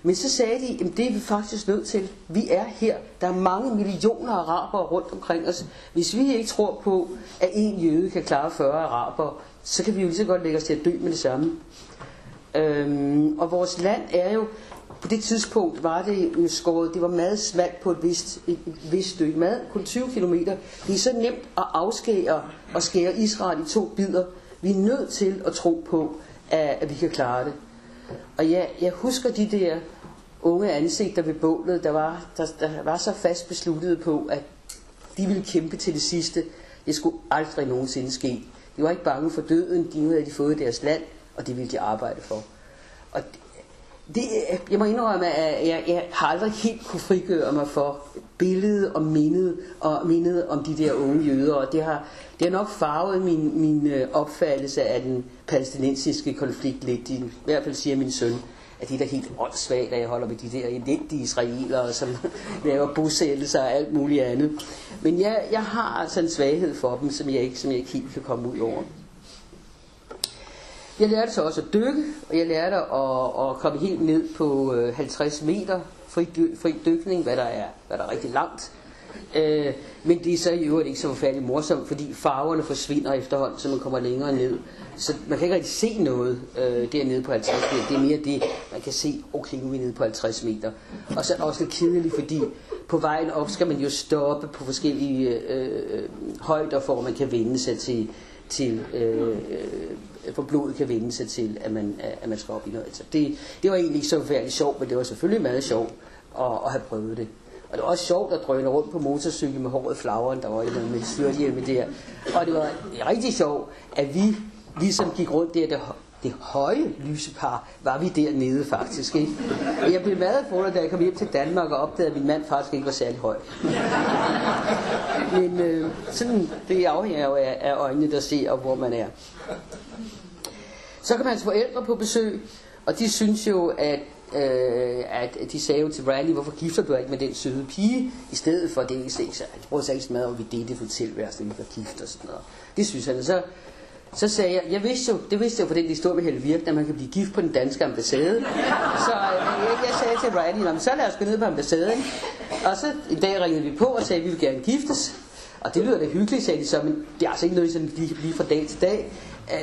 Men så sagde de, at det er vi faktisk nødt til. Vi er her. Der er mange millioner araber rundt omkring os. Hvis vi ikke tror på, at en jøde kan klare 40 araber, så kan vi jo lige så godt lægge os til at dø med det samme. Øhm, og vores land er jo, på det tidspunkt var det skåret, det var meget smalt på et vist, et, vist stykke, meget, kun 20 km. Det er så nemt at afskære og skære Israel i to bidder. Vi er nødt til at tro på, at, at vi kan klare det. Og ja, jeg husker de der unge ansigter ved bålet, der var, der, der var så fast besluttet på, at de ville kæmpe til det sidste. Det skulle aldrig nogensinde ske. De var ikke bange for døden, de havde de fået deres land, og det ville de arbejde for. Og det, jeg må indrømme, at jeg, jeg har aldrig helt kunne frigøre mig for billedet og mindet, og mindet om de der unge jøder, og det har, det har nok farvet min, min øh, opfattelse af den palæstinensiske konflikt lidt. I, I hvert fald siger min søn, at det er da helt åndssvagt, at jeg holder med de der elendige israelere, som laver bosættelser og alt muligt andet. Men jeg, jeg har altså en svaghed for dem, som jeg ikke, som jeg ikke helt kan komme ud over. Jeg lærte så også at dykke, og jeg lærte at, at komme helt ned på øh, 50 meter fri, fri dykning, hvad der er, hvad der er rigtig langt. Øh, men det er så i øvrigt ikke så forfærdeligt morsomt, fordi farverne forsvinder efterhånden, så man kommer længere ned. Så man kan ikke rigtig se noget øh, dernede på 50 meter. Det er mere det, man kan se, okay, nu er vi nede på 50 meter. Og så er det også lidt kedeligt, fordi på vejen op skal man jo stoppe på forskellige øh, øh højder, for at man kan vende sig til, til øh, øh for blodet kan vende sig til, at man, at man skal op i noget. Så det, det var egentlig ikke så forfærdeligt sjovt, men det var selvfølgelig meget sjovt at, at have prøvet det. Og det var også sjovt at drøne rundt på motorcykel med håret flagrende, der var noget med styrthjelme der. Og det var rigtig sjovt, at vi ligesom gik rundt der, der det høje lysepar, var vi dernede faktisk. Ikke? Og jeg blev meget for, da jeg kom hjem til Danmark og opdagede, at min mand faktisk ikke var særlig høj. Men øh, sådan, det afhænger jo af, af øjnene, der ser, og hvor man er. Så kom hans forældre på besøg, og de synes jo, at øh, at de sagde jo til Randy, hvorfor gifter du ikke med den søde pige, i stedet for det, ikke så han prøvede sig ikke meget om, vi delte for tilværelsen, vi var gift og sådan noget. Det synes han. Så, så sagde jeg, jeg vidste jo, det vidste jeg jo for den historie med Helle Virk, at man kan blive gift på den danske ambassade. Så øh, jeg, jeg sagde til Randy, så lad os gå ned på ambassaden. Og så en dag ringede vi på og sagde, at vi vil gerne giftes. Og det lyder da hyggeligt, sagde de så, men det er altså ikke noget, sådan lige, lige fra dag til dag.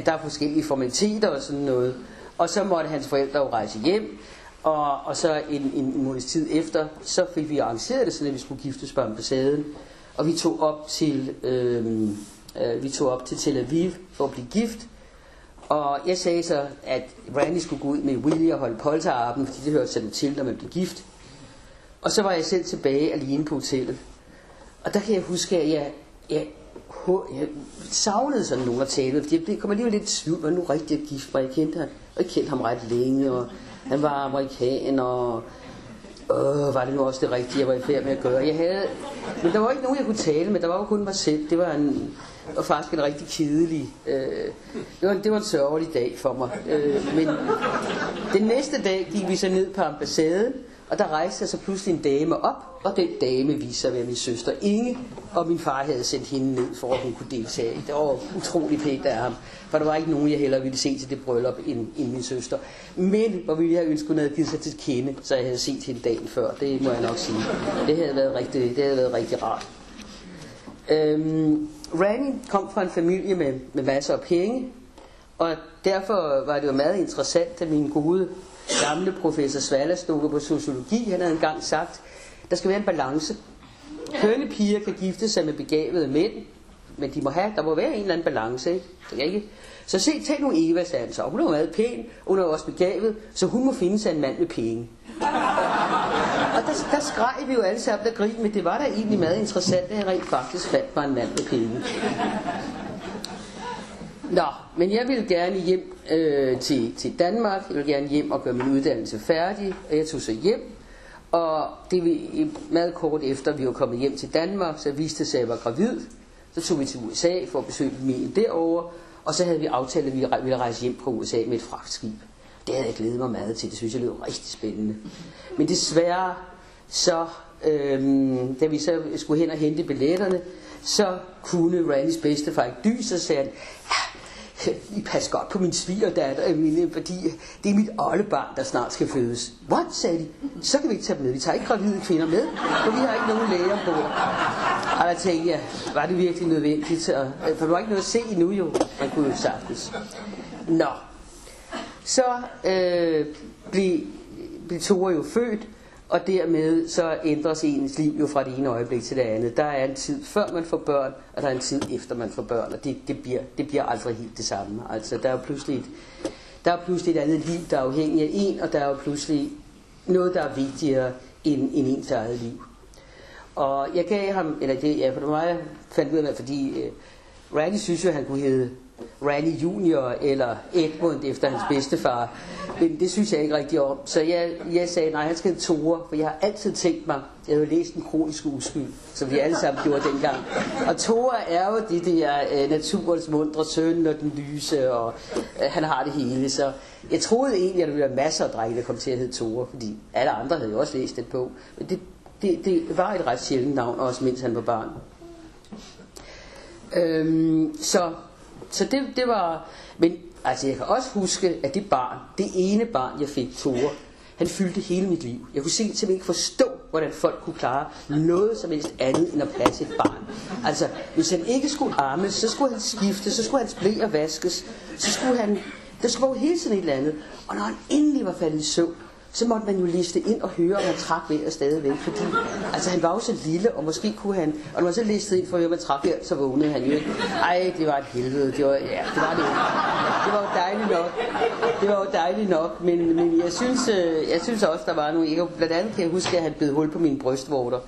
Der er forskellige formaliteter og sådan noget. Og så måtte hans forældre jo rejse hjem. Og, og så en, en måneds tid efter, så fik vi arrangeret det, sådan at vi skulle giftes på ambassaden. Og vi tog op til, øh, øh, vi tog op til Tel Aviv for at blive gift. Og jeg sagde så, at Randy skulle gå ud med Willie og holde polterarben, fordi det hørte sådan til, når man blev gift. Og så var jeg selv tilbage alene på hotellet. Og der kan jeg huske, at jeg, jeg, jeg savnede sådan nogen at tale, med, fordi jeg kom alligevel lidt i tvivl, var nu rigtig gift mig. Jeg kendte ham, og jeg kendte ham ret længe, og han var amerikaner, og øh, var det nu også det rigtige, jeg var i færd med at gøre. Jeg havde, men der var ikke nogen, jeg kunne tale med, der var jo kun mig selv. Det var en, og faktisk en rigtig kedelig, øh, det, var, det var en sørgelig dag for mig. Øh, men den næste dag gik vi så ned på ambassaden, og der rejste så pludselig en dame op, og den dame viste sig at være min søster Inge, og min far havde sendt hende ned, for at hun kunne deltage. Det var utrolig pænt af ham, for der var ikke nogen, jeg hellere ville se til det bryllup end, end min søster. Men hvor ville jeg ønske, hun havde givet sig til kende, så jeg havde set hende dagen før. Det må jeg nok sige. Det havde været rigtig, det havde været rigtig rart. Øhm, Rani kom fra en familie med, med masser af penge, og derfor var det jo meget interessant, at min gode gamle professor Svalastukke på sociologi, han havde engang sagt, der skal være en balance. Kønne piger kan gifte sig med begavede mænd, men de må have, der må være en eller anden balance, ikke? Det kan ikke. Så se, tag nu Eva, sagde han så. Hun er jo meget pæn, hun er også begavet, så hun må finde sig en mand med penge. Og der, der skreg vi jo alle sammen der grin, men det var da egentlig meget interessant, at jeg rent faktisk fandt mig en mand med penge. Nå, men jeg ville gerne hjem øh, til, til Danmark. Jeg ville gerne hjem og gøre min uddannelse færdig. Og jeg tog så hjem. Og det vi, meget kort efter, vi var kommet hjem til Danmark, så viste det sig, at jeg var gravid. Så tog vi til USA for at besøge familien derovre. Og så havde vi aftalt, at vi ville rejse hjem fra USA med et fragtskib. Det havde jeg glædet mig meget til. Det synes jeg lød rigtig spændende. Men desværre, så, øhm, da vi så skulle hen og hente billetterne, så kunne Randys bedstefar ikke dyse og sagde, i pas godt på min svigerdatter, øh, mine, fordi det er mit oldebarn, der snart skal fødes. What, sagde de. Så kan vi ikke tage dem med. Vi tager ikke gravide kvinder med, for vi har ikke nogen læger på. Og der tænkte jeg, var det virkelig nødvendigt? Og, øh, for du har ikke noget at se endnu jo. Man kunne jo sagtens. Nå. Så øh, blev, blev Tore jo født, og dermed så ændres ens liv jo fra det ene øjeblik til det andet. Der er en tid før man får børn, og der er en tid efter man får børn, og det, det, bliver, det bliver aldrig helt det samme. Altså der er jo pludselig et, der er pludselig et andet liv, der er afhængig af en, og der er jo pludselig noget, der er vigtigere end, end ens eget liv. Og jeg gav ham, eller det, ja, for mig fandt ud af, fordi øh, Randy synes jo, han kunne hedde Rally Junior eller Edmund efter hans bedstefar. Men det synes jeg ikke rigtig om. Så jeg, jeg sagde, nej, han skal Tore, for jeg har altid tænkt mig, jeg havde læst en kronisk uskyld, som vi alle sammen gjorde dengang. Og Tore er jo det der uh, naturens mundre søn og den lyse, og uh, han har det hele. Så jeg troede egentlig, at der ville være masser af drenge, der kom til at hedde Tore, fordi alle andre havde jo også læst den på. Men det, det, det var et ret sjældent navn, også mens han var barn. Øhm, så så det, det var... Men altså, jeg kan også huske, at det barn, det ene barn, jeg fik, Tore, han fyldte hele mit liv. Jeg kunne simpelthen ikke forstå, hvordan folk kunne klare noget som helst andet end at passe et barn. Altså, hvis han ikke skulle armes, så skulle han skifte, så skulle hans blæ vaskes, så skulle han... Der skulle jo hele tiden et eller andet. Og når han endelig var faldet i søvn, så måtte man jo liste ind og høre, om han trak vejret stadigvæk. Fordi altså, han var jo så lille, og måske kunne han... Og når man så listede ind for at høre, om han trak vejret, så vågnede han jo ikke. Ej, det var et helvede. Det var, ja, det var det jo. Det var jo dejligt nok. Det var jo dejligt nok, men, men jeg, synes, øh, jeg synes også, der var nogle... ikke. blandt andet kan jeg huske, at han blev hul på mine brystvorter.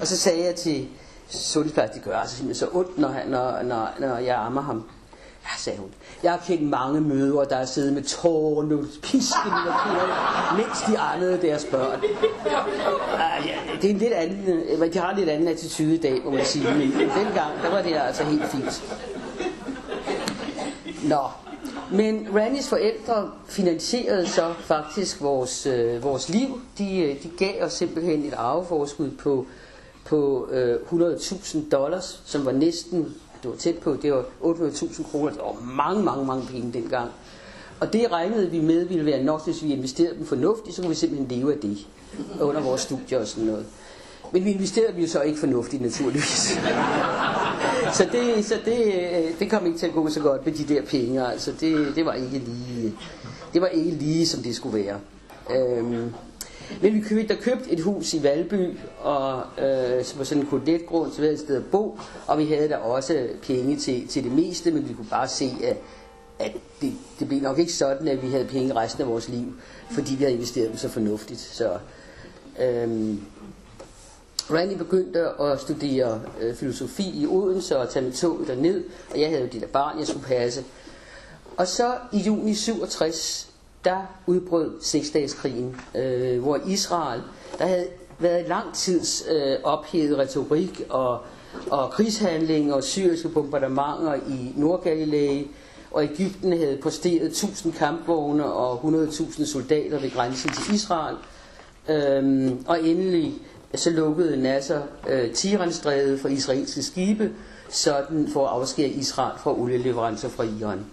Og så sagde jeg til sundhedsplejersken, det gør altså simpelthen så ondt, når, når, når, når jeg ammer ham. Ja, sagde hun. Jeg har kendt mange mødre, der har siddet med tårerne, pisken og kære, mens de andede deres børn. Ja, det er en lidt anden, øh, de har en lidt anden attitude i dag, må man sige. Men dengang, der var det altså helt fint. Nå, men Rannys forældre finansierede så faktisk vores, øh, vores liv. De, øh, de gav os simpelthen et arveforskud på, på øh, 100.000 dollars, som var næsten det var tæt på, det var 800.000 kroner, det var mange, mange, mange penge dengang. Og det regnede vi med ville være nok, hvis vi investerede dem fornuftigt, så kunne vi simpelthen leve af det under vores studier og sådan noget. Men vi investerede dem jo så ikke fornuftigt, naturligvis. så det, så det, øh, det kom ikke til at gå så godt med de der penge. Altså, det, det, var ikke lige, det var ikke lige, som det skulle være. Øhm, men vi købte, der købte et hus i Valby, og, øh, som var sådan en kodetgrund, så vi havde et sted at bo, og vi havde der også penge til, til det meste, men vi kunne bare se, at, at det, det blev nok ikke sådan, at vi havde penge resten af vores liv, fordi vi havde investeret dem så fornuftigt. Så, øh, Randy begyndte at studere øh, filosofi i Odense og tage med toget derned, og jeg havde jo det der barn, jeg skulle passe. Og så i juni 67, der udbrød seksdageskrigen, øh, hvor Israel, der havde været lang tids øh, ophedet retorik og, og krigshandlinger og syriske bombardementer i Nordgalilee, og Ægypten havde posteret 1000 kampvogne og 100.000 soldater ved grænsen til Israel. Øhm, og endelig så lukkede Nasser øh, Tiranstrædet for israelske skibe, sådan for at afskære Israel fra olieleverancer fra Iran.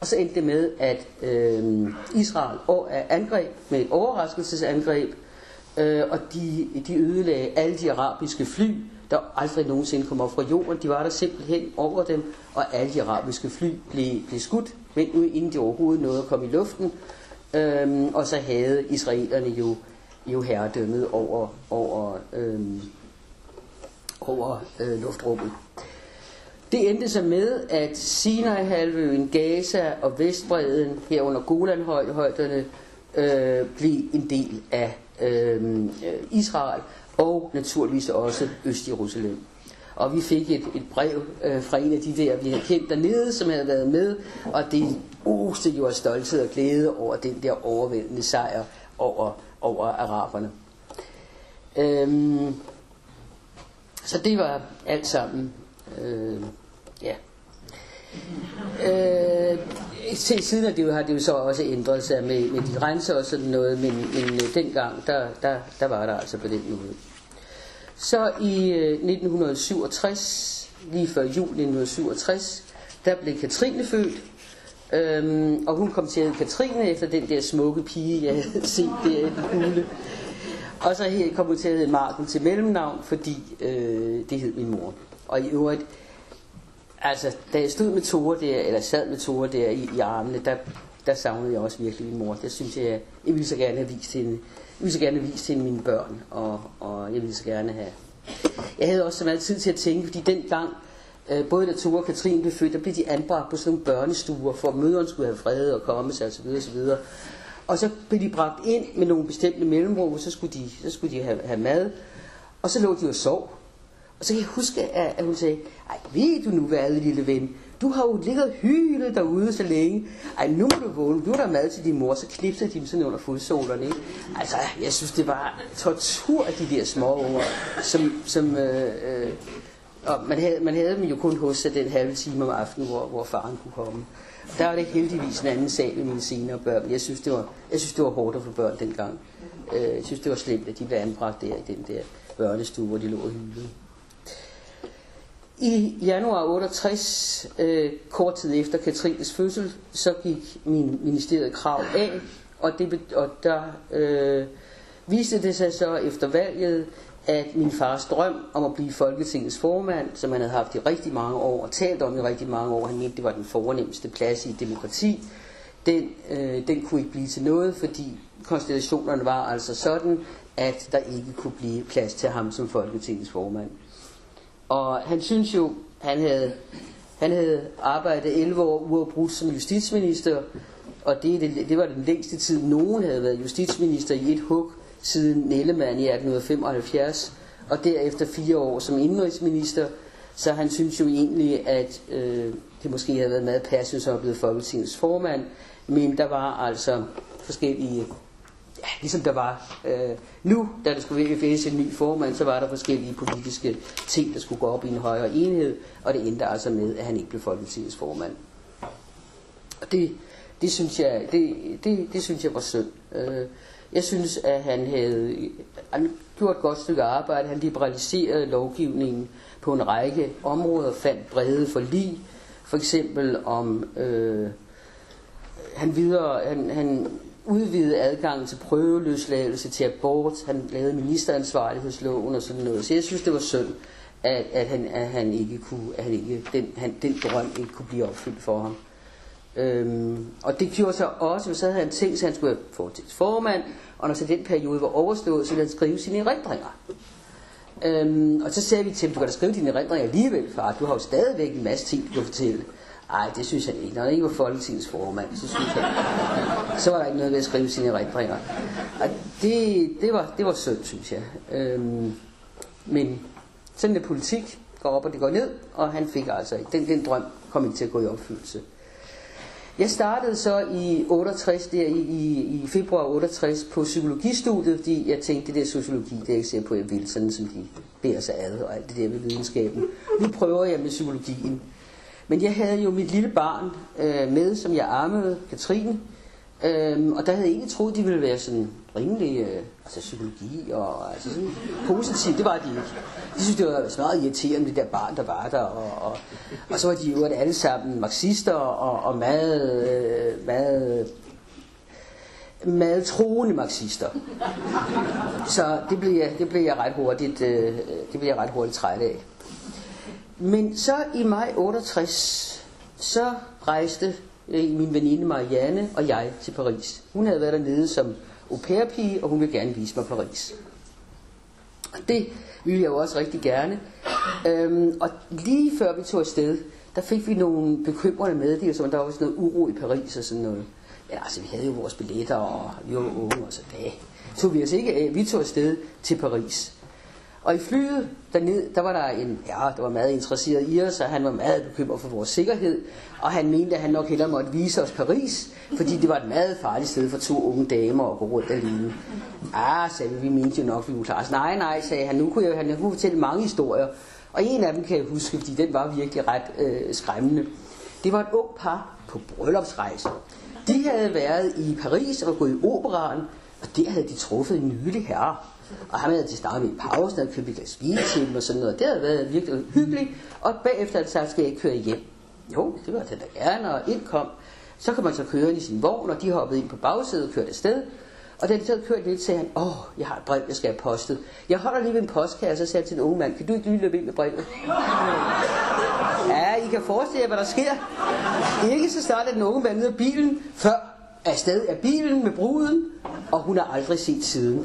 Og så endte det med, at øh, Israel er angreb med et overraskelsesangreb, øh, og de, de ødelagde alle de arabiske fly, der aldrig nogensinde kom op fra jorden. De var der simpelthen over dem, og alle de arabiske fly blev, blev skudt, men inden de overhovedet nåede at komme i luften. Øh, og så havde israelerne jo, jo herredømmet over, over, øh, over øh, luftrummet. Det endte så med, at Sinai-halvøen, Gaza og Vestbreden, herunder Golanhøjderne, øh, blev en del af øh, Israel, og naturligvis også Øst-Jerusalem. Og vi fik et, et brev øh, fra en af de der, vi havde kendt dernede, som havde været med, og det oste jo af stolthed og glæde over den der overvældende sejr over, over araberne. Øhm, så det var alt sammen øh, Ja. Øh, til siden af det har det jo så også ændret sig med, med de renser og sådan noget, men, men øh, dengang, der, der, der var der altså på den måde. Så i øh, 1967, lige før jul 1967, der blev Katrine født, øhm, og hun kom til at Katrine efter den der smukke pige, jeg havde set der i den hule. Og så kom hun til at hedde Marken til mellemnavn, fordi øh, det hed min mor. Og i øvrigt, Altså, da jeg stod med Tore der, eller sad med Tore der i, i armene, der, der savnede jeg også virkelig min mor. Det synes jeg, jeg ville så gerne have vist hende. Jeg ville så gerne have vist hende mine børn, og, og jeg ville så gerne have... Jeg havde også så meget tid til at tænke, fordi dengang, øh, både da Tore og Katrine blev født, der blev de anbragt på sådan nogle børnestuer, for at møderen skulle have fred og komme sig osv. osv. Og så blev de bragt ind med nogle bestemte mellemrum, og så skulle de, så skulle de have, have mad. Og så lå de og sov. Og så kan jeg huske, at, at hun sagde, ej, ved du nu hvad, lille ven, du har jo ligget og hylet derude så længe. Ej, nu må du vågne. Du har der mad til din mor. Så knipsede de dem sådan under fodsålerne. Ikke? Altså, jeg synes, det var tortur af de der små unger, som, som øh, øh, og man havde, man havde dem jo kun hos sig den halve time om aftenen, hvor, hvor faren kunne komme. Der var det heldigvis en anden sag med mine senere børn. Jeg synes, det var, jeg synes, det var hårdt for børn dengang. Øh, jeg synes, det var slemt, at de blev anbragt der i den der børnestue, hvor de lå og hylede. I januar 68, øh, kort tid efter Katrines fødsel, så gik min ministeriet krav af, og, det, og der øh, viste det sig så efter valget, at min fars drøm om at blive Folketingets formand, som han havde haft i rigtig mange år og talt om i rigtig mange år, han mente, det var den fornemmeste plads i demokrati, den, øh, den kunne ikke blive til noget, fordi konstellationerne var altså sådan, at der ikke kunne blive plads til ham som Folketingets formand. Og han synes jo, han havde, han havde arbejdet 11 år uafbrudt som justitsminister, og det, det, det var den længste tid, nogen havde været justitsminister i et hug siden Nellemann i 1875, og derefter fire år som indrigsminister, så han synes jo egentlig, at øh, det måske havde været meget passende som blevet Folketingets formand, men der var altså forskellige, ja, ligesom der var øh, nu, da der skulle findes en ny formand, så var der forskellige politiske ting, der skulle gå op i en højere enhed, og det endte altså med, at han ikke blev Folketingets formand. Og det, det synes jeg, det, det, det synes jeg var synd. Øh, jeg synes, at han havde han gjort et godt stykke arbejde. Han liberaliserede lovgivningen på en række områder, fandt brede forlig, for eksempel om øh, han videre, han, han udvide adgangen til prøveløsladelse til abort, han lavede ministeransvarlighedsloven og sådan noget. Så jeg synes, det var synd, at, at, han, at han ikke kunne, at han ikke, den, han, den drøm ikke kunne blive opfyldt for ham. Øhm, og det gjorde så også, så havde han tænkt at han skulle være til formand, og når så den periode var overstået, så ville han skrive sine erindringer. Øhm, og så sagde vi til ham, du kan da skrive dine erindringer alligevel, far, du har jo stadigvæk en masse ting, du kan fortælle. Nej, det synes han ikke. Når han ikke var Folketingets formand, så synes han, så var der ikke noget ved at skrive sine erindringer. Og det, det, var, det var sødt, synes jeg. Øhm, men sådan er politik. Går op og det går ned, og han fik altså ikke. Den, den drøm kom ikke til at gå i opfyldelse. Jeg startede så i 68, der i, i, i februar 68 på psykologistudiet, fordi jeg tænkte, det der sociologi, det er ikke ser på, jeg vil, sådan som de bærer sig ad og alt det der med videnskaben. Nu prøver jeg med psykologien. Men jeg havde jo mit lille barn øh, med, som jeg armede, Katrine, Øhm, og der havde jeg egentlig troet, de ville være sådan rimelig, øh, altså psykologi og altså sådan positivt. Det var de ikke. De synes, det var meget irriterende, det der barn, der var der. Og, og, og så var de jo alle sammen marxister og, og meget, øh, meget, meget troende marxister. Så det blev jeg, det blev jeg ret hurtigt, øh, det blev jeg ret hurtigt træt af. Men så i maj 68, så rejste øh, min veninde Marianne og jeg til Paris. Hun havde været dernede som au pair og hun ville gerne vise mig Paris. Og det ville jeg jo også rigtig gerne. Øhm, og lige før vi tog afsted, der fik vi nogle bekymrende meddelelser, der var sådan noget uro i Paris og sådan noget. Men altså, vi havde jo vores billetter, og vi var unge, og så dag. tog vi os ikke af. Vi tog afsted til Paris. Og i flyet derned, der var der en, ja, der var meget interesseret i os, og han var meget bekymret for vores sikkerhed, og han mente, at han nok hellere måtte vise os Paris, fordi det var et meget farligt sted for to unge damer at gå rundt alene. Ah, sagde vi, vi mente jo nok, vi kunne klare os. Nej, nej, sagde han, nu kunne jeg, han kunne fortælle mange historier, og en af dem kan jeg huske, fordi den var virkelig ret øh, skræmmende. Det var et ung par på bryllupsrejse. De havde været i Paris og gået i operaren, og der havde de truffet en nydelig herre. Og han havde til starte med en pause, og købt et glas til dem og sådan noget. Det havde været virkelig hyggeligt. Og bagefter havde sagt, skal jeg ikke køre hjem? Jo, det var det da gerne, og ind kom. Så kan man så køre i sin vogn, og de hoppede ind på bagsædet og kørte afsted. Og da de så kørte lidt, sagde han, åh, jeg har et brev, jeg skal have postet. Jeg holder lige ved en postkasse og sagde til en unge mand, kan du ikke lige løbe ind med brevet? Ja, I kan forestille jer, hvad der sker. Ikke så starter den unge mand ned af bilen, før afsted af bilen med bruden, og hun har aldrig set siden.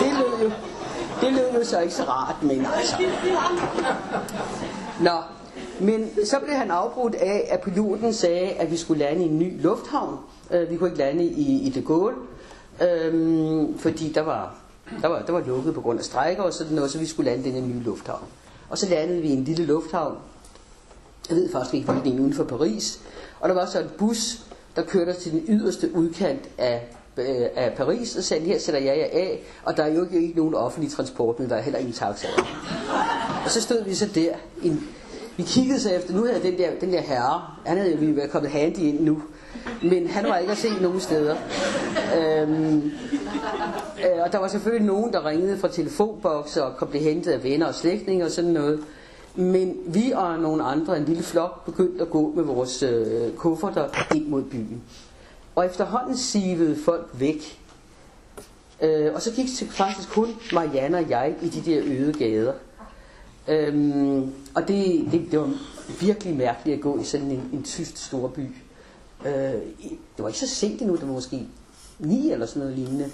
Det lød jo, det lød jo så ikke så rart, men altså. Nå, men så blev han afbrudt af, at piloten sagde, at vi skulle lande i en ny lufthavn. Uh, vi kunne ikke lande i, i De Gaulle, øhm, fordi der var, der, var, der var lukket på grund af strejker og sådan noget, så vi skulle lande i den nye lufthavn. Og så landede vi i en lille lufthavn. Jeg ved faktisk ikke, hvilken uden for Paris. Og der var så en bus, der kørte til den yderste udkant af, Øh, af Paris, og sagde, her sætter jeg jer af, og der er jo ikke, ikke nogen offentlig transport, men der er heller ingen taxa. Og så stod vi så der. En, vi kiggede så efter, nu havde den der, den der herre, han havde jo været kommet handy ind nu, men han var ikke at se nogen steder. Øhm, øh, og der var selvfølgelig nogen, der ringede fra telefonbokse og kom blive hentet af venner og slægtninge og sådan noget. Men vi og nogle andre, en lille flok, begyndte at gå med vores øh, kufferter ind mod byen. Og efterhånden sivede folk væk. Øh, og så gik faktisk kun Marianne og jeg i de der øde gader. Øhm, og det, det, det var virkelig mærkeligt at gå i sådan en, en tysk storby. Øh, det var ikke så sent endnu, det var måske ni eller sådan noget lignende.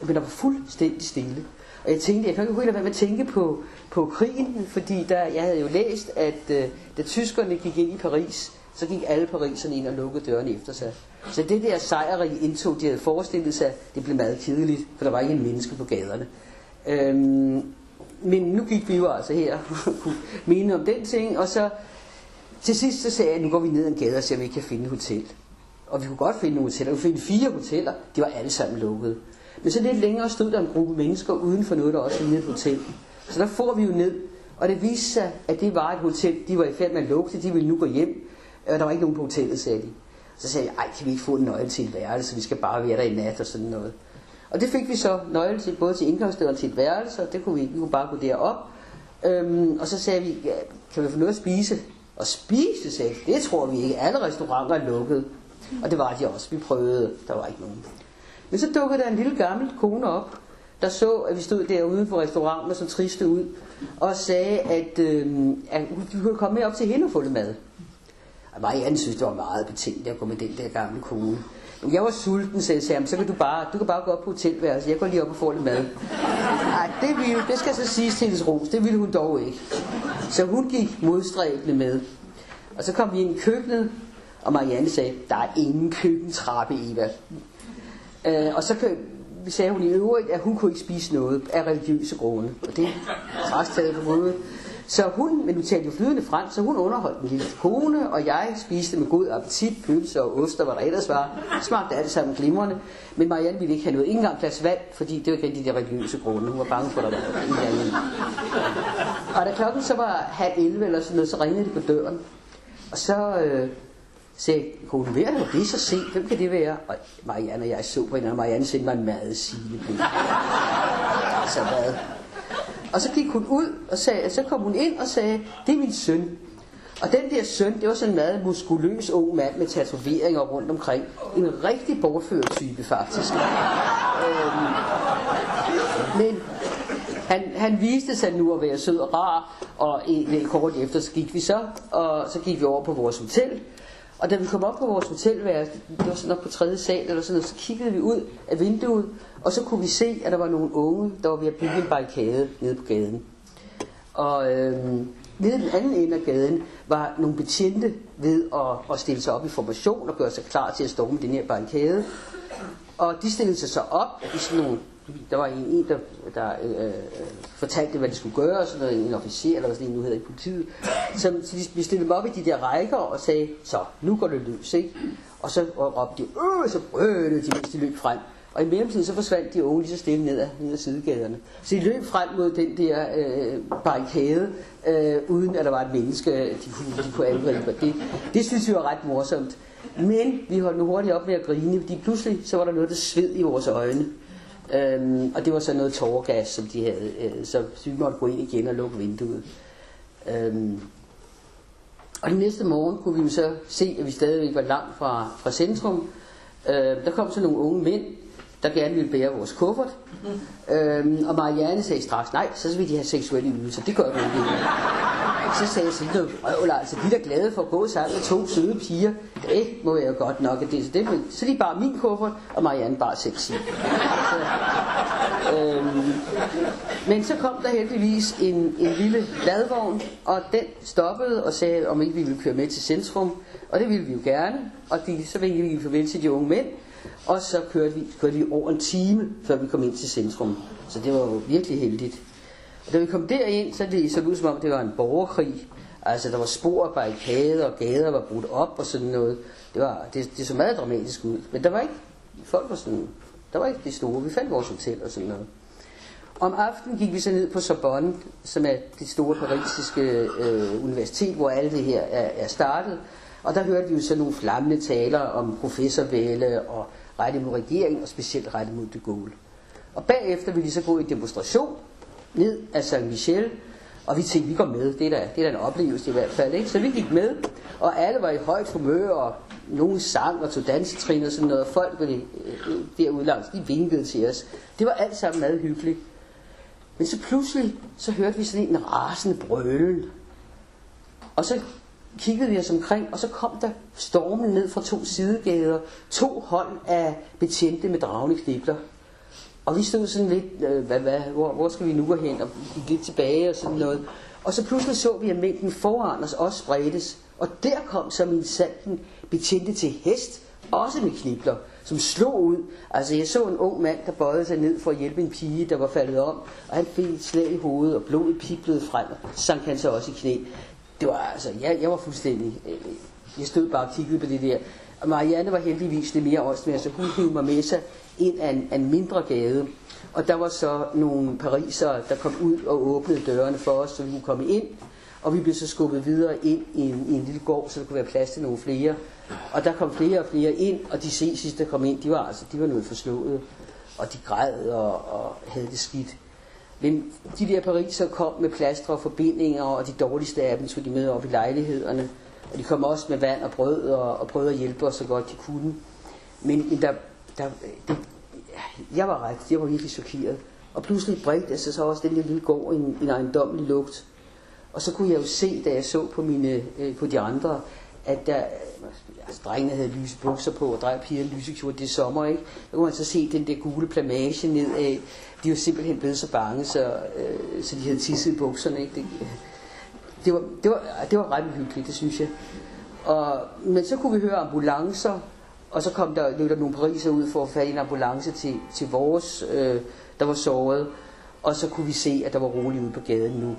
Men der var fuldstændig stille. Og jeg tænkte, jeg kan ikke lade være med at tænke på, på krigen, fordi der, jeg havde jo læst, at øh, da tyskerne gik ind i Paris, så gik alle pariserne ind og lukkede dørene efter sig. Så det der sejrige indtog, de havde forestillet sig, det blev meget kedeligt, for der var ikke en menneske på gaderne. Øhm, men nu gik vi jo altså her og kunne mene om den ting, og så til sidst så sagde jeg, nu går vi ned ad en gade og ser, om vi kan finde et hotel. Og vi kunne godt finde nogle hoteller. Vi kunne finde fire hoteller. De var alle sammen lukkede. Men så lidt længere stod der en gruppe mennesker uden for noget, der også lignede et hotel. Så der får vi jo ned, og det viste sig, at det var et hotel. De var i færd med at lukke de ville nu gå hjem. Og der var ikke nogen på hotellet, sagde de. Så sagde jeg, ej, kan vi ikke få en nøgle til et værelse, vi skal bare være der i nat og sådan noget. Og det fik vi så nøgle til, både til indgangsdøren til et værelse, og det kunne vi, vi kunne bare gå derop. Øhm, og så sagde vi, ja, kan vi få noget at spise? Og spise, sagde det tror vi ikke. Alle restauranter er lukket. Og det var de også. Vi prøvede, der var ikke nogen. Men så dukkede der en lille gammel kone op, der så, at vi stod derude for restauranten og så triste ud, og sagde, at, øh, at vi kunne komme med op til hende og få lidt mad. Og Marianne synes, det var meget betænkt at gå med den der gamle kone. Men jeg var sulten, så jeg sagde, så kan du bare, du kan bare gå op på hotelværelset, jeg går lige op og får lidt mad. Nej, det, ville, det skal så siges til hendes ros, det ville hun dog ikke. Så hun gik modstræbende med. Og så kom vi ind i køkkenet, og Marianne sagde, der er ingen køkkentrappe, Eva. Øh, og så sagde hun i øvrigt, at hun kunne ikke spise noget af religiøse grunde. Og det er også taget på hovedet. Så hun, men nu talte jo flydende fransk, så hun underholdt den lille kone, og jeg spiste med god appetit, pølser og ost og hvad der ellers var. Smagte alt sammen glimrende. Men Marianne ville ikke have noget, ikke engang plads vand, fordi det var ikke de der religiøse grunde. Hun var bange for, at der var en anden. Og da klokken så var halv 11 eller sådan noget, så ringede det på døren. Og så øh, sagde konen, hvad er det så sent? Hvem kan det være? Og Marianne og jeg så på hinanden, og Marianne sendte mig en madsigende på. Så hvad? Og så gik hun ud, og sagde, så kom hun ind og sagde, det er min søn. Og den der søn, det var sådan en meget muskuløs ung mand med tatoveringer rundt omkring. En rigtig bortført type faktisk. øhm, men han, han viste sig nu at være sød og rar, og en, kort efter så gik vi så, og så gik vi over på vores hotel, og da vi kom op på vores hotelværelse, det var sådan op på tredje sal eller sådan noget, så kiggede vi ud af vinduet, og så kunne vi se, at der var nogle unge, der var ved at bygge en barrikade nede på gaden. Og øhm, nede den anden ende af gaden var nogle betjente ved at, at stille sig op i formation og gøre sig klar til at storme den her barrikade. Og de stillede sig så op i sådan nogle der var en, en der, der øh, øh, fortalte, hvad de skulle gøre, sådan noget, en officer eller sådan en, nu hedder i politiet. Så, så de, vi stillede dem op i de der rækker og sagde, så nu går det løs, ikke? Og så råbte de, øh, så brølede de, mens de løb frem. Og i mellemtiden så forsvandt de unge lige så stille ned ad, ned ad sidegaderne. Så de løb frem mod den der øh, barrikade, øh, uden at der var et menneske, øh, de kunne, de kunne angribe. Det, det synes vi var ret morsomt. Men vi holdt nu hurtigt op med at grine, fordi pludselig så var der noget, der sved i vores øjne. Øhm, og det var så noget tårgas, som de havde. Øh, så vi måtte gå ind igen og lukke vinduet. Øhm, og den næste morgen kunne vi jo så se, at vi stadigvæk var langt fra, fra centrum. Øh, der kom så nogle unge mænd, der gerne ville bære vores kuffert. Mm. Øhm, og Marianne sagde straks, nej, så vil de have seksuelle ydelser. Det gør du ikke. Så sagde jeg sådan noget røvl, altså de der glade for at gå sammen med to søde piger, det må jeg jo godt nok. Det, så, det, så de bare min kuffert, og Marianne bare sexy. øhm, men så kom der heldigvis en, en lille ladvogn, og den stoppede og sagde, om ikke vi ville køre med til centrum. Og det ville vi jo gerne, og de, så ville vi farvel til de unge mænd. Og så kørte vi, kørte vi over en time, før vi kom ind til centrum. Så det var jo virkelig heldigt. Og da vi kom derind, så det så ud som om, det var en borgerkrig. Altså, der var spor af barrikader, og gader var brudt op og sådan noget. Det, var, det, det så meget dramatisk ud. Men der var ikke, folk var sådan, der var ikke det store. Vi fandt vores hotel og sådan noget. Om aftenen gik vi så ned på Sorbonne, som er det store parisiske øh, universitet, hvor alt det her er, er startet. Og der hørte vi jo så nogle flammende taler om professorvælde og rettet mod regeringen, og specielt rettet mod de Gaulle. Og bagefter ville vi så gå i demonstration ned af Saint Michel, og vi tænkte, vi går med, det er da, det er da en oplevelse i hvert fald. Ikke? Så vi gik med, og alle var i højt humør, og nogen sang og tog dansetrin og sådan noget, folk ville, øh, derude langs, de vinkede til os. Det var alt sammen meget hyggeligt. Men så pludselig, så hørte vi sådan en rasende brølen. Og så kiggede vi os omkring, og så kom der stormen ned fra to sidegader, to hold af betjente med dragende knibler. Og vi stod sådan lidt, øh, hvad, hvad, hvor, hvor skal vi nu gå hen, og gik lidt tilbage og sådan noget. Og så pludselig så vi, at mængden foran os også spredtes. Og der kom så min sanden betjente til hest, også med knibler, som slog ud. Altså jeg så en ung mand, der bøjede sig ned for at hjælpe en pige, der var faldet om, og han fik et slag i hovedet, og blodet piblede frem, og sank han så også i knæ. Det var altså, jeg, jeg var fuldstændig, øh, jeg stod bare og kiggede på det der. Og Marianne var heldigvis det mere åndsmær, så altså, hun hævde mig med sig ind af en, af en mindre gade. Og der var så nogle pariser, der kom ud og åbnede dørene for os, så vi kunne komme ind. Og vi blev så skubbet videre ind i en, i en lille gård, så der kunne være plads til nogle flere. Og der kom flere og flere ind, og de sidste, der kom ind, de var, altså, de var noget forslået. Og de græd og, og havde det skidt. Men de der pariser kom med plaster og forbindinger, og de dårligste af dem tog de med op i lejlighederne. Og de kom også med vand og brød og, og prøvede at hjælpe os så godt de kunne. Men, men der, der, det, jeg var ret, jeg var virkelig chokeret. Og pludselig bredte sig så også den der lille gård en, en ejendommelig lugt. Og så kunne jeg jo se, da jeg så på, mine, øh, på de andre, at der, altså, drengene havde lyse bukser på, og dreng piger lyse kjole, det er sommer, ikke? Der kunne man så se den der gule plamage nedad. De var simpelthen blevet så bange, så, øh, så de havde tisset i bukserne, ikke? Det, det, var, det, var, det var ret uhyggeligt, det synes jeg. Og, men så kunne vi høre ambulancer, og så kom der, løb der nogle pariser ud for at fatte en ambulance til, til vores, øh, der var såret. Og så kunne vi se, at der var roligt ude på gaden nu.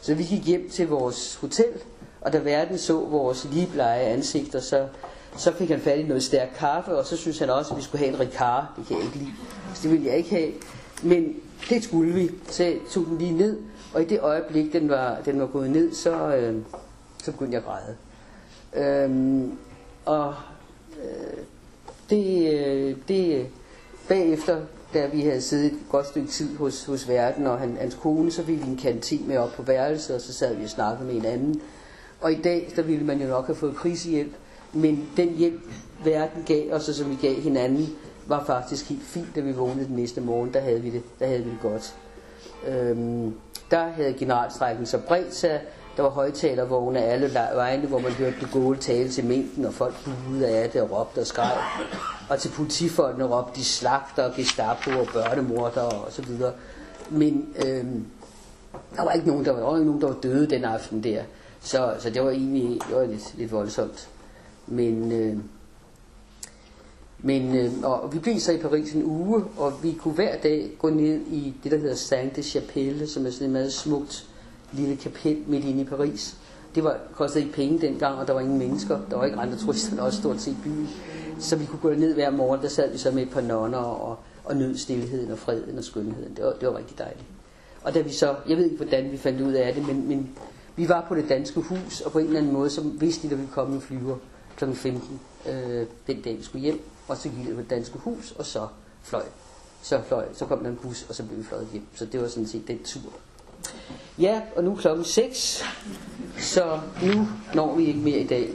Så vi gik hjem til vores hotel, og da verden så vores ligebleje ansigter, så, så fik han fat i noget stærk kaffe, og så synes han også, at vi skulle have en ricard. Det kan jeg ikke lide. Så det ville jeg ikke have. Men det skulle vi. Så jeg tog den lige ned, og i det øjeblik, den var, den var gået ned, så, øh, så begyndte jeg at græde. Øhm, og øh, det, øh, det bagefter, da vi havde siddet et godt stykke tid hos, hos verden og han, hans kone, så ville vi en kantin med op på værelset, og så sad vi og snakkede med hinanden. Og i dag, der ville man jo nok have fået krisehjælp, men den hjælp, verden gav os, og som vi gav hinanden, var faktisk helt fint, da vi vågnede den næste morgen. Der havde vi det, der havde vi det godt. Øhm, der havde generalstrækken så bredt sig, der var højtalervogne af alle vegne, hvor man hørte det gode tale til mængden, og folk buede af det og råbte og skreg. Og til politifolkene råbte de slagter og gestapo og børnemorder og så videre. Men øhm, der var ikke nogen, der var, der var ikke nogen, der var døde den aften der. Så, så det var egentlig det var lidt, lidt voldsomt. Men, øh, men øh, og vi blev så i Paris en uge, og vi kunne hver dag gå ned i det, der hedder Sainte Chapelle, som er sådan et meget smukt lille kapel midt inde i Paris. Det var, kostede ikke penge dengang, og der var ingen mennesker. Der var ikke andre turister, der også stort set i byen. Så vi kunne gå ned hver morgen, der sad vi så med et par nonner og, og nød stillheden og freden og skønheden. Det var, det var rigtig dejligt. Og da vi så, jeg ved ikke hvordan vi fandt ud af det, men, men vi var på det danske hus, og på en eller anden måde, så vidste de, at der ville komme en flyver kl. 15 øh, den dag, vi skulle hjem. Og så gik det på det danske hus, og så fløj. Så, fløj, så kom der en bus, og så blev vi fløjet hjem. Så det var sådan set den tur. Ja, og nu er klokken 6, så nu når vi ikke mere i dag.